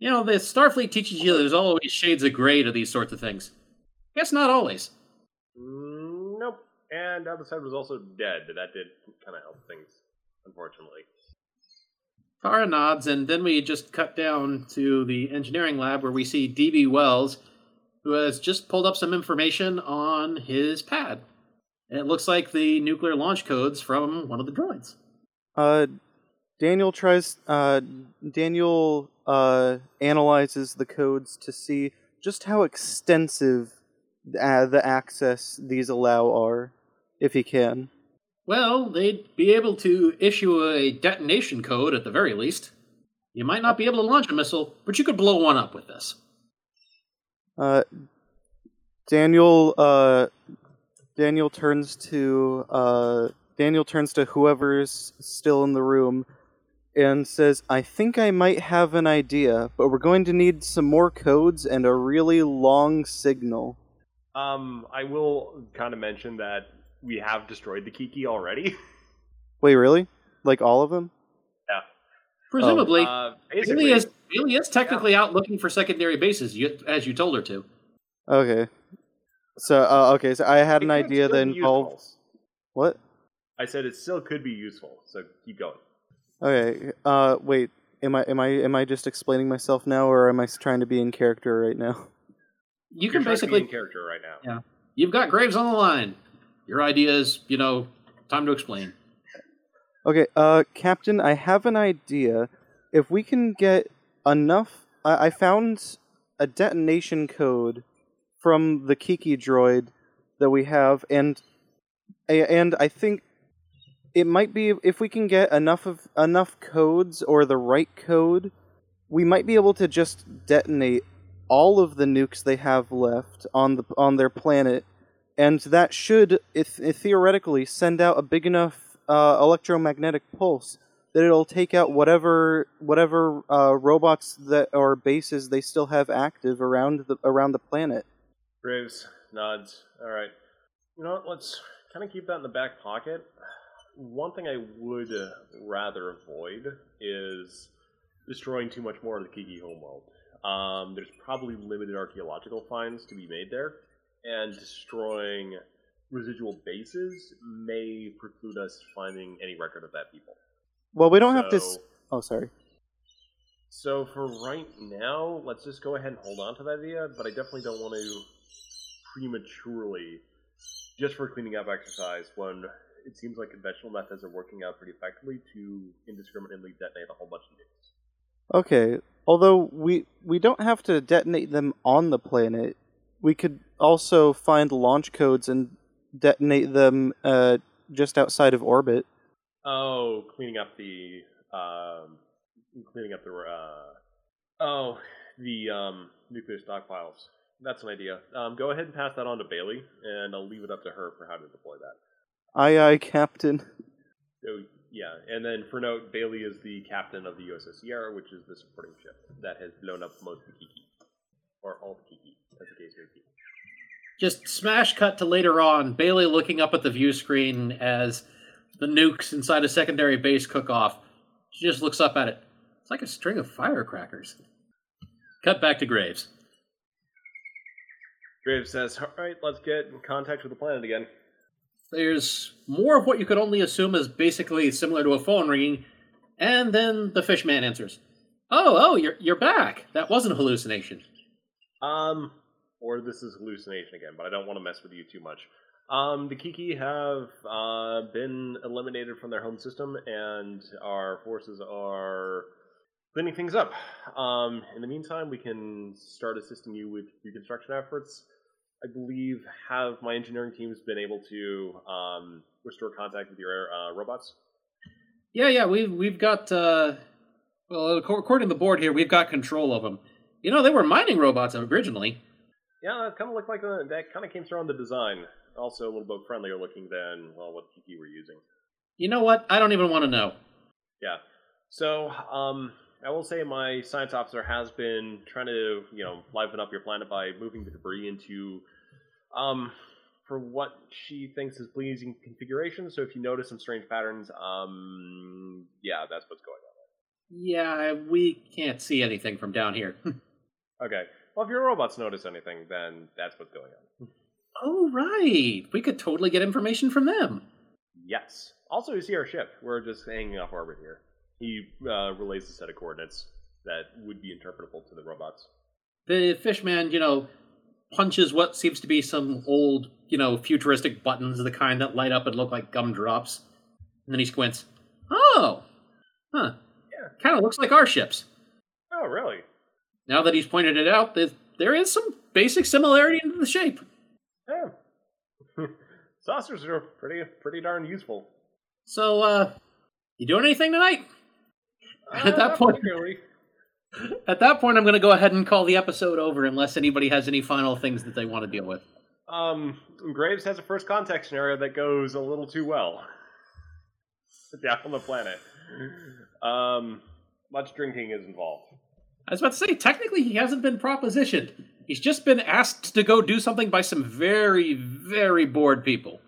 You know, the Starfleet teaches you there's always shades of gray to these sorts of things. Guess not always. Mm, nope. And the other side was also dead. That did kind of help things, unfortunately. Kara nods, and then we just cut down to the engineering lab where we see D.B. Wells, who has just pulled up some information on his pad. And it looks like the nuclear launch codes from one of the droids. Uh, Daniel tries. Uh, Daniel uh, analyzes the codes to see just how extensive uh, the access these allow are, if he can. Well, they'd be able to issue a detonation code at the very least. You might not be able to launch a missile, but you could blow one up with this. Uh, Daniel. Uh, Daniel turns to. Uh, Daniel turns to whoever's still in the room, and says, "I think I might have an idea, but we're going to need some more codes and a really long signal." Um, I will kind of mention that we have destroyed the Kiki already. Wait, really? Like all of them? yeah. Presumably, Uh, Bailey is, Bailey is technically out looking for secondary bases, you, as you told her to. Okay. So, uh, okay, so I had it an idea still that involved. useful. What? I said it still could be useful, so keep going. Okay. Uh, wait. Am I am I am I just explaining myself now, or am I trying to be in character right now? You can trying to be basically character right now. Yeah. You've got Graves on the line. Your idea is, you know, time to explain. Okay. Uh, Captain, I have an idea. If we can get enough, I, I found a detonation code from the Kiki droid that we have, and and I think it might be if we can get enough of enough codes or the right code, we might be able to just detonate all of the nukes they have left on the on their planet, and that should if, theoretically send out a big enough uh, electromagnetic pulse that it'll take out whatever whatever uh, robots that or bases they still have active around the around the planet. Graves nods. All right. You know what? Let's kind of keep that in the back pocket. One thing I would rather avoid is destroying too much more of the Kiki homeworld. Um, there's probably limited archaeological finds to be made there, and destroying residual bases may preclude us finding any record of that people. Well, we don't have to. s- Oh, sorry. So for right now, let's just go ahead and hold on to that idea, but I definitely don't want to prematurely, just for cleaning up exercise, when it seems like conventional methods are working out pretty effectively to indiscriminately detonate a whole bunch of nukes. Okay. Although we we don't have to detonate them on the planet, we could also find launch codes and detonate them uh, just outside of orbit. Oh, cleaning up the um, cleaning up the uh, oh the um, nuclear stockpiles. That's an idea. Um, go ahead and pass that on to Bailey, and I'll leave it up to her for how to deploy that. Aye, aye, Captain. So yeah, and then for note, Bailey is the captain of the USS Sierra, which is the supporting ship that has blown up most of the Kiki. Or alt Kiki, as the case may be. Just smash cut to later on, Bailey looking up at the view screen as the nukes inside a secondary base cook off. She just looks up at it. It's like a string of firecrackers. Cut back to Graves. Graves says, "All right, let's get in contact with the planet again." There's more of what you could only assume is basically similar to a phone ringing, and then the fishman answers. Oh, oh, you're you're back. That wasn't a hallucination. Um, or this is hallucination again, but I don't want to mess with you too much. Um, the Kiki have uh, been eliminated from their home system, and our forces are cleaning things up. Um, in the meantime, we can start assisting you with reconstruction efforts. I believe have my engineering teams been able to um, restore contact with your uh, robots? Yeah, yeah, we've we've got uh, well, according to the board here, we've got control of them. You know, they were mining robots originally. Yeah, it kind of looked like uh that kind of came through on the design. Also, a little bit friendlier looking than well what Kiki were using. You know what? I don't even want to know. Yeah. So, um, I will say my science officer has been trying to, you know, liven up your planet by moving the debris into, um, for what she thinks is pleasing configuration. So if you notice some strange patterns, um, yeah, that's what's going on. Yeah, we can't see anything from down here. Okay. Well, if your robots notice anything, then that's what's going on. oh, right. We could totally get information from them. Yes. Also, you see our ship. We're just hanging off orbit here. He uh, relays a set of coordinates that would be interpretable to the robots. The fishman, you know, punches what seems to be some old, you know, futuristic buttons, the kind that light up and look like gumdrops. And then he squints. Oh! Huh. Yeah. Kind of looks like our ships. Oh, really? Now that he's pointed it out, there- there is some basic similarity in the shape. Yeah. Saucers are pretty pretty darn useful. So, uh, you doing anything tonight? At Uh, that point- particularly. At that point, I'm going to go ahead and call the episode over unless anybody has any final things that they want to deal with. Um, Graves has a first contact scenario that goes a little too well. Down on the planet. Um, much drinking is involved. I was about to say, technically, he hasn't been propositioned. He's just been asked to go do something by some very, very bored people.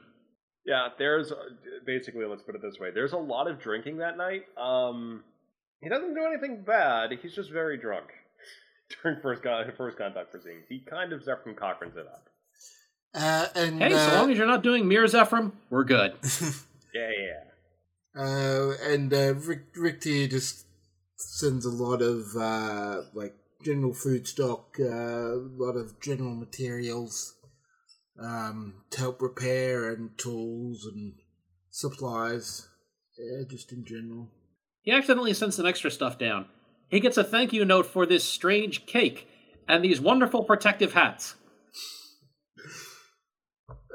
Yeah, there's uh, basically let's put it this way. There's a lot of drinking that night. Um, he doesn't do anything bad. He's just very drunk during first con- first contact proceedings. He kind of Zefram Cochrane's it up. Uh, and Hey, uh, so long as you're not doing Mirror Zefram, we're good. Yeah, yeah. yeah. Uh, and uh, Rick, Rick Tier just sends a lot of uh, like general food stock, uh, a lot of general materials um, to help repair and tools and supplies, yeah, just in general. He accidentally sent some extra stuff down. He gets a thank you note for this strange cake and these wonderful protective hats.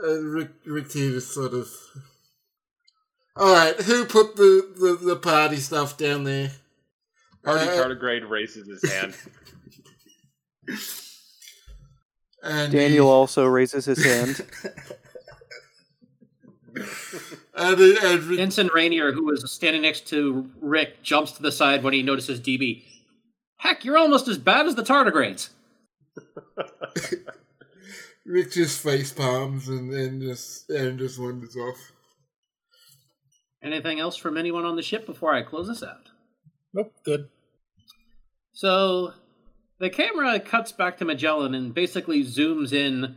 Uh, Rick, Rick Tier just sort of. All right, who put the, the, the party stuff down there? Party Uh, tardigrade raises his hand. and Daniel also raises his hand. and, and Rick Ensign Rainier, who was standing next to Rick, jumps to the side when he notices DB. Heck, you're almost as bad as the tardigrades. Rick just face palms and then just and just wanders off. Anything else from anyone on the ship before I close this out? Nope, good. So the camera cuts back to Magellan and basically zooms in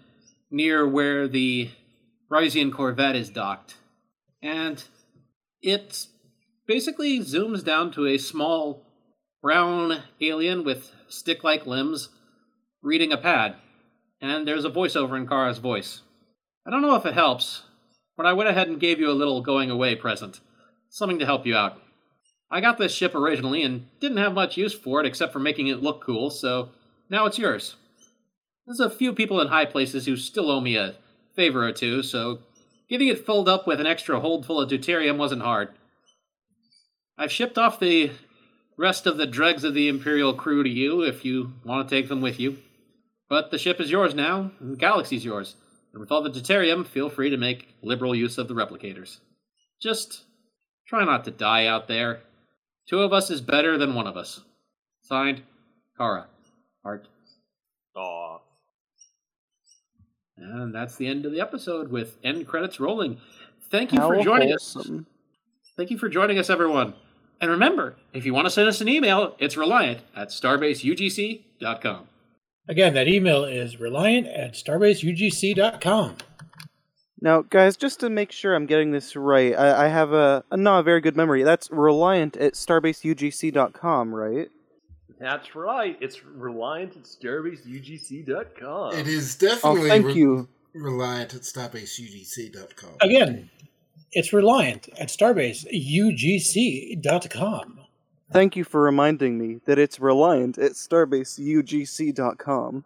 near where the Risian Corvette is docked. And it basically zooms down to a small brown alien with stick like limbs reading a pad. And there's a voiceover in Kara's voice. I don't know if it helps, but I went ahead and gave you a little going away present. Something to help you out. I got this ship originally and didn't have much use for it except for making it look cool, so now it's yours. There's a few people in high places who still owe me a favor or two, so getting it filled up with an extra hold full of deuterium wasn't hard. I've shipped off the rest of the dregs of the Imperial crew to you if you want to take them with you. But the ship is yours now, and the galaxy's yours. And with all the deuterium, feel free to make liberal use of the replicators. Just try not to die out there. Two of us is better than one of us. Signed, Kara. Art. Aw. And that's the end of the episode with end credits rolling. Thank you How for joining us. Thank you for joining us, everyone. And remember, if you want to send us an email, it's reliant at starbaseugc.com. Again, that email is reliant at starbaseugc.com. Now, guys, just to make sure I'm getting this right, I, I have a, a not a very good memory. That's reliant at starbaseugc.com, right? That's right. It's reliant at starbaseugc.com. It is Oh, definitely thank re- you. reliant at starbaseugc.com. Again, it's reliant at starbaseugc.com. Thank you for reminding me that it's reliant at starbaseugc.com.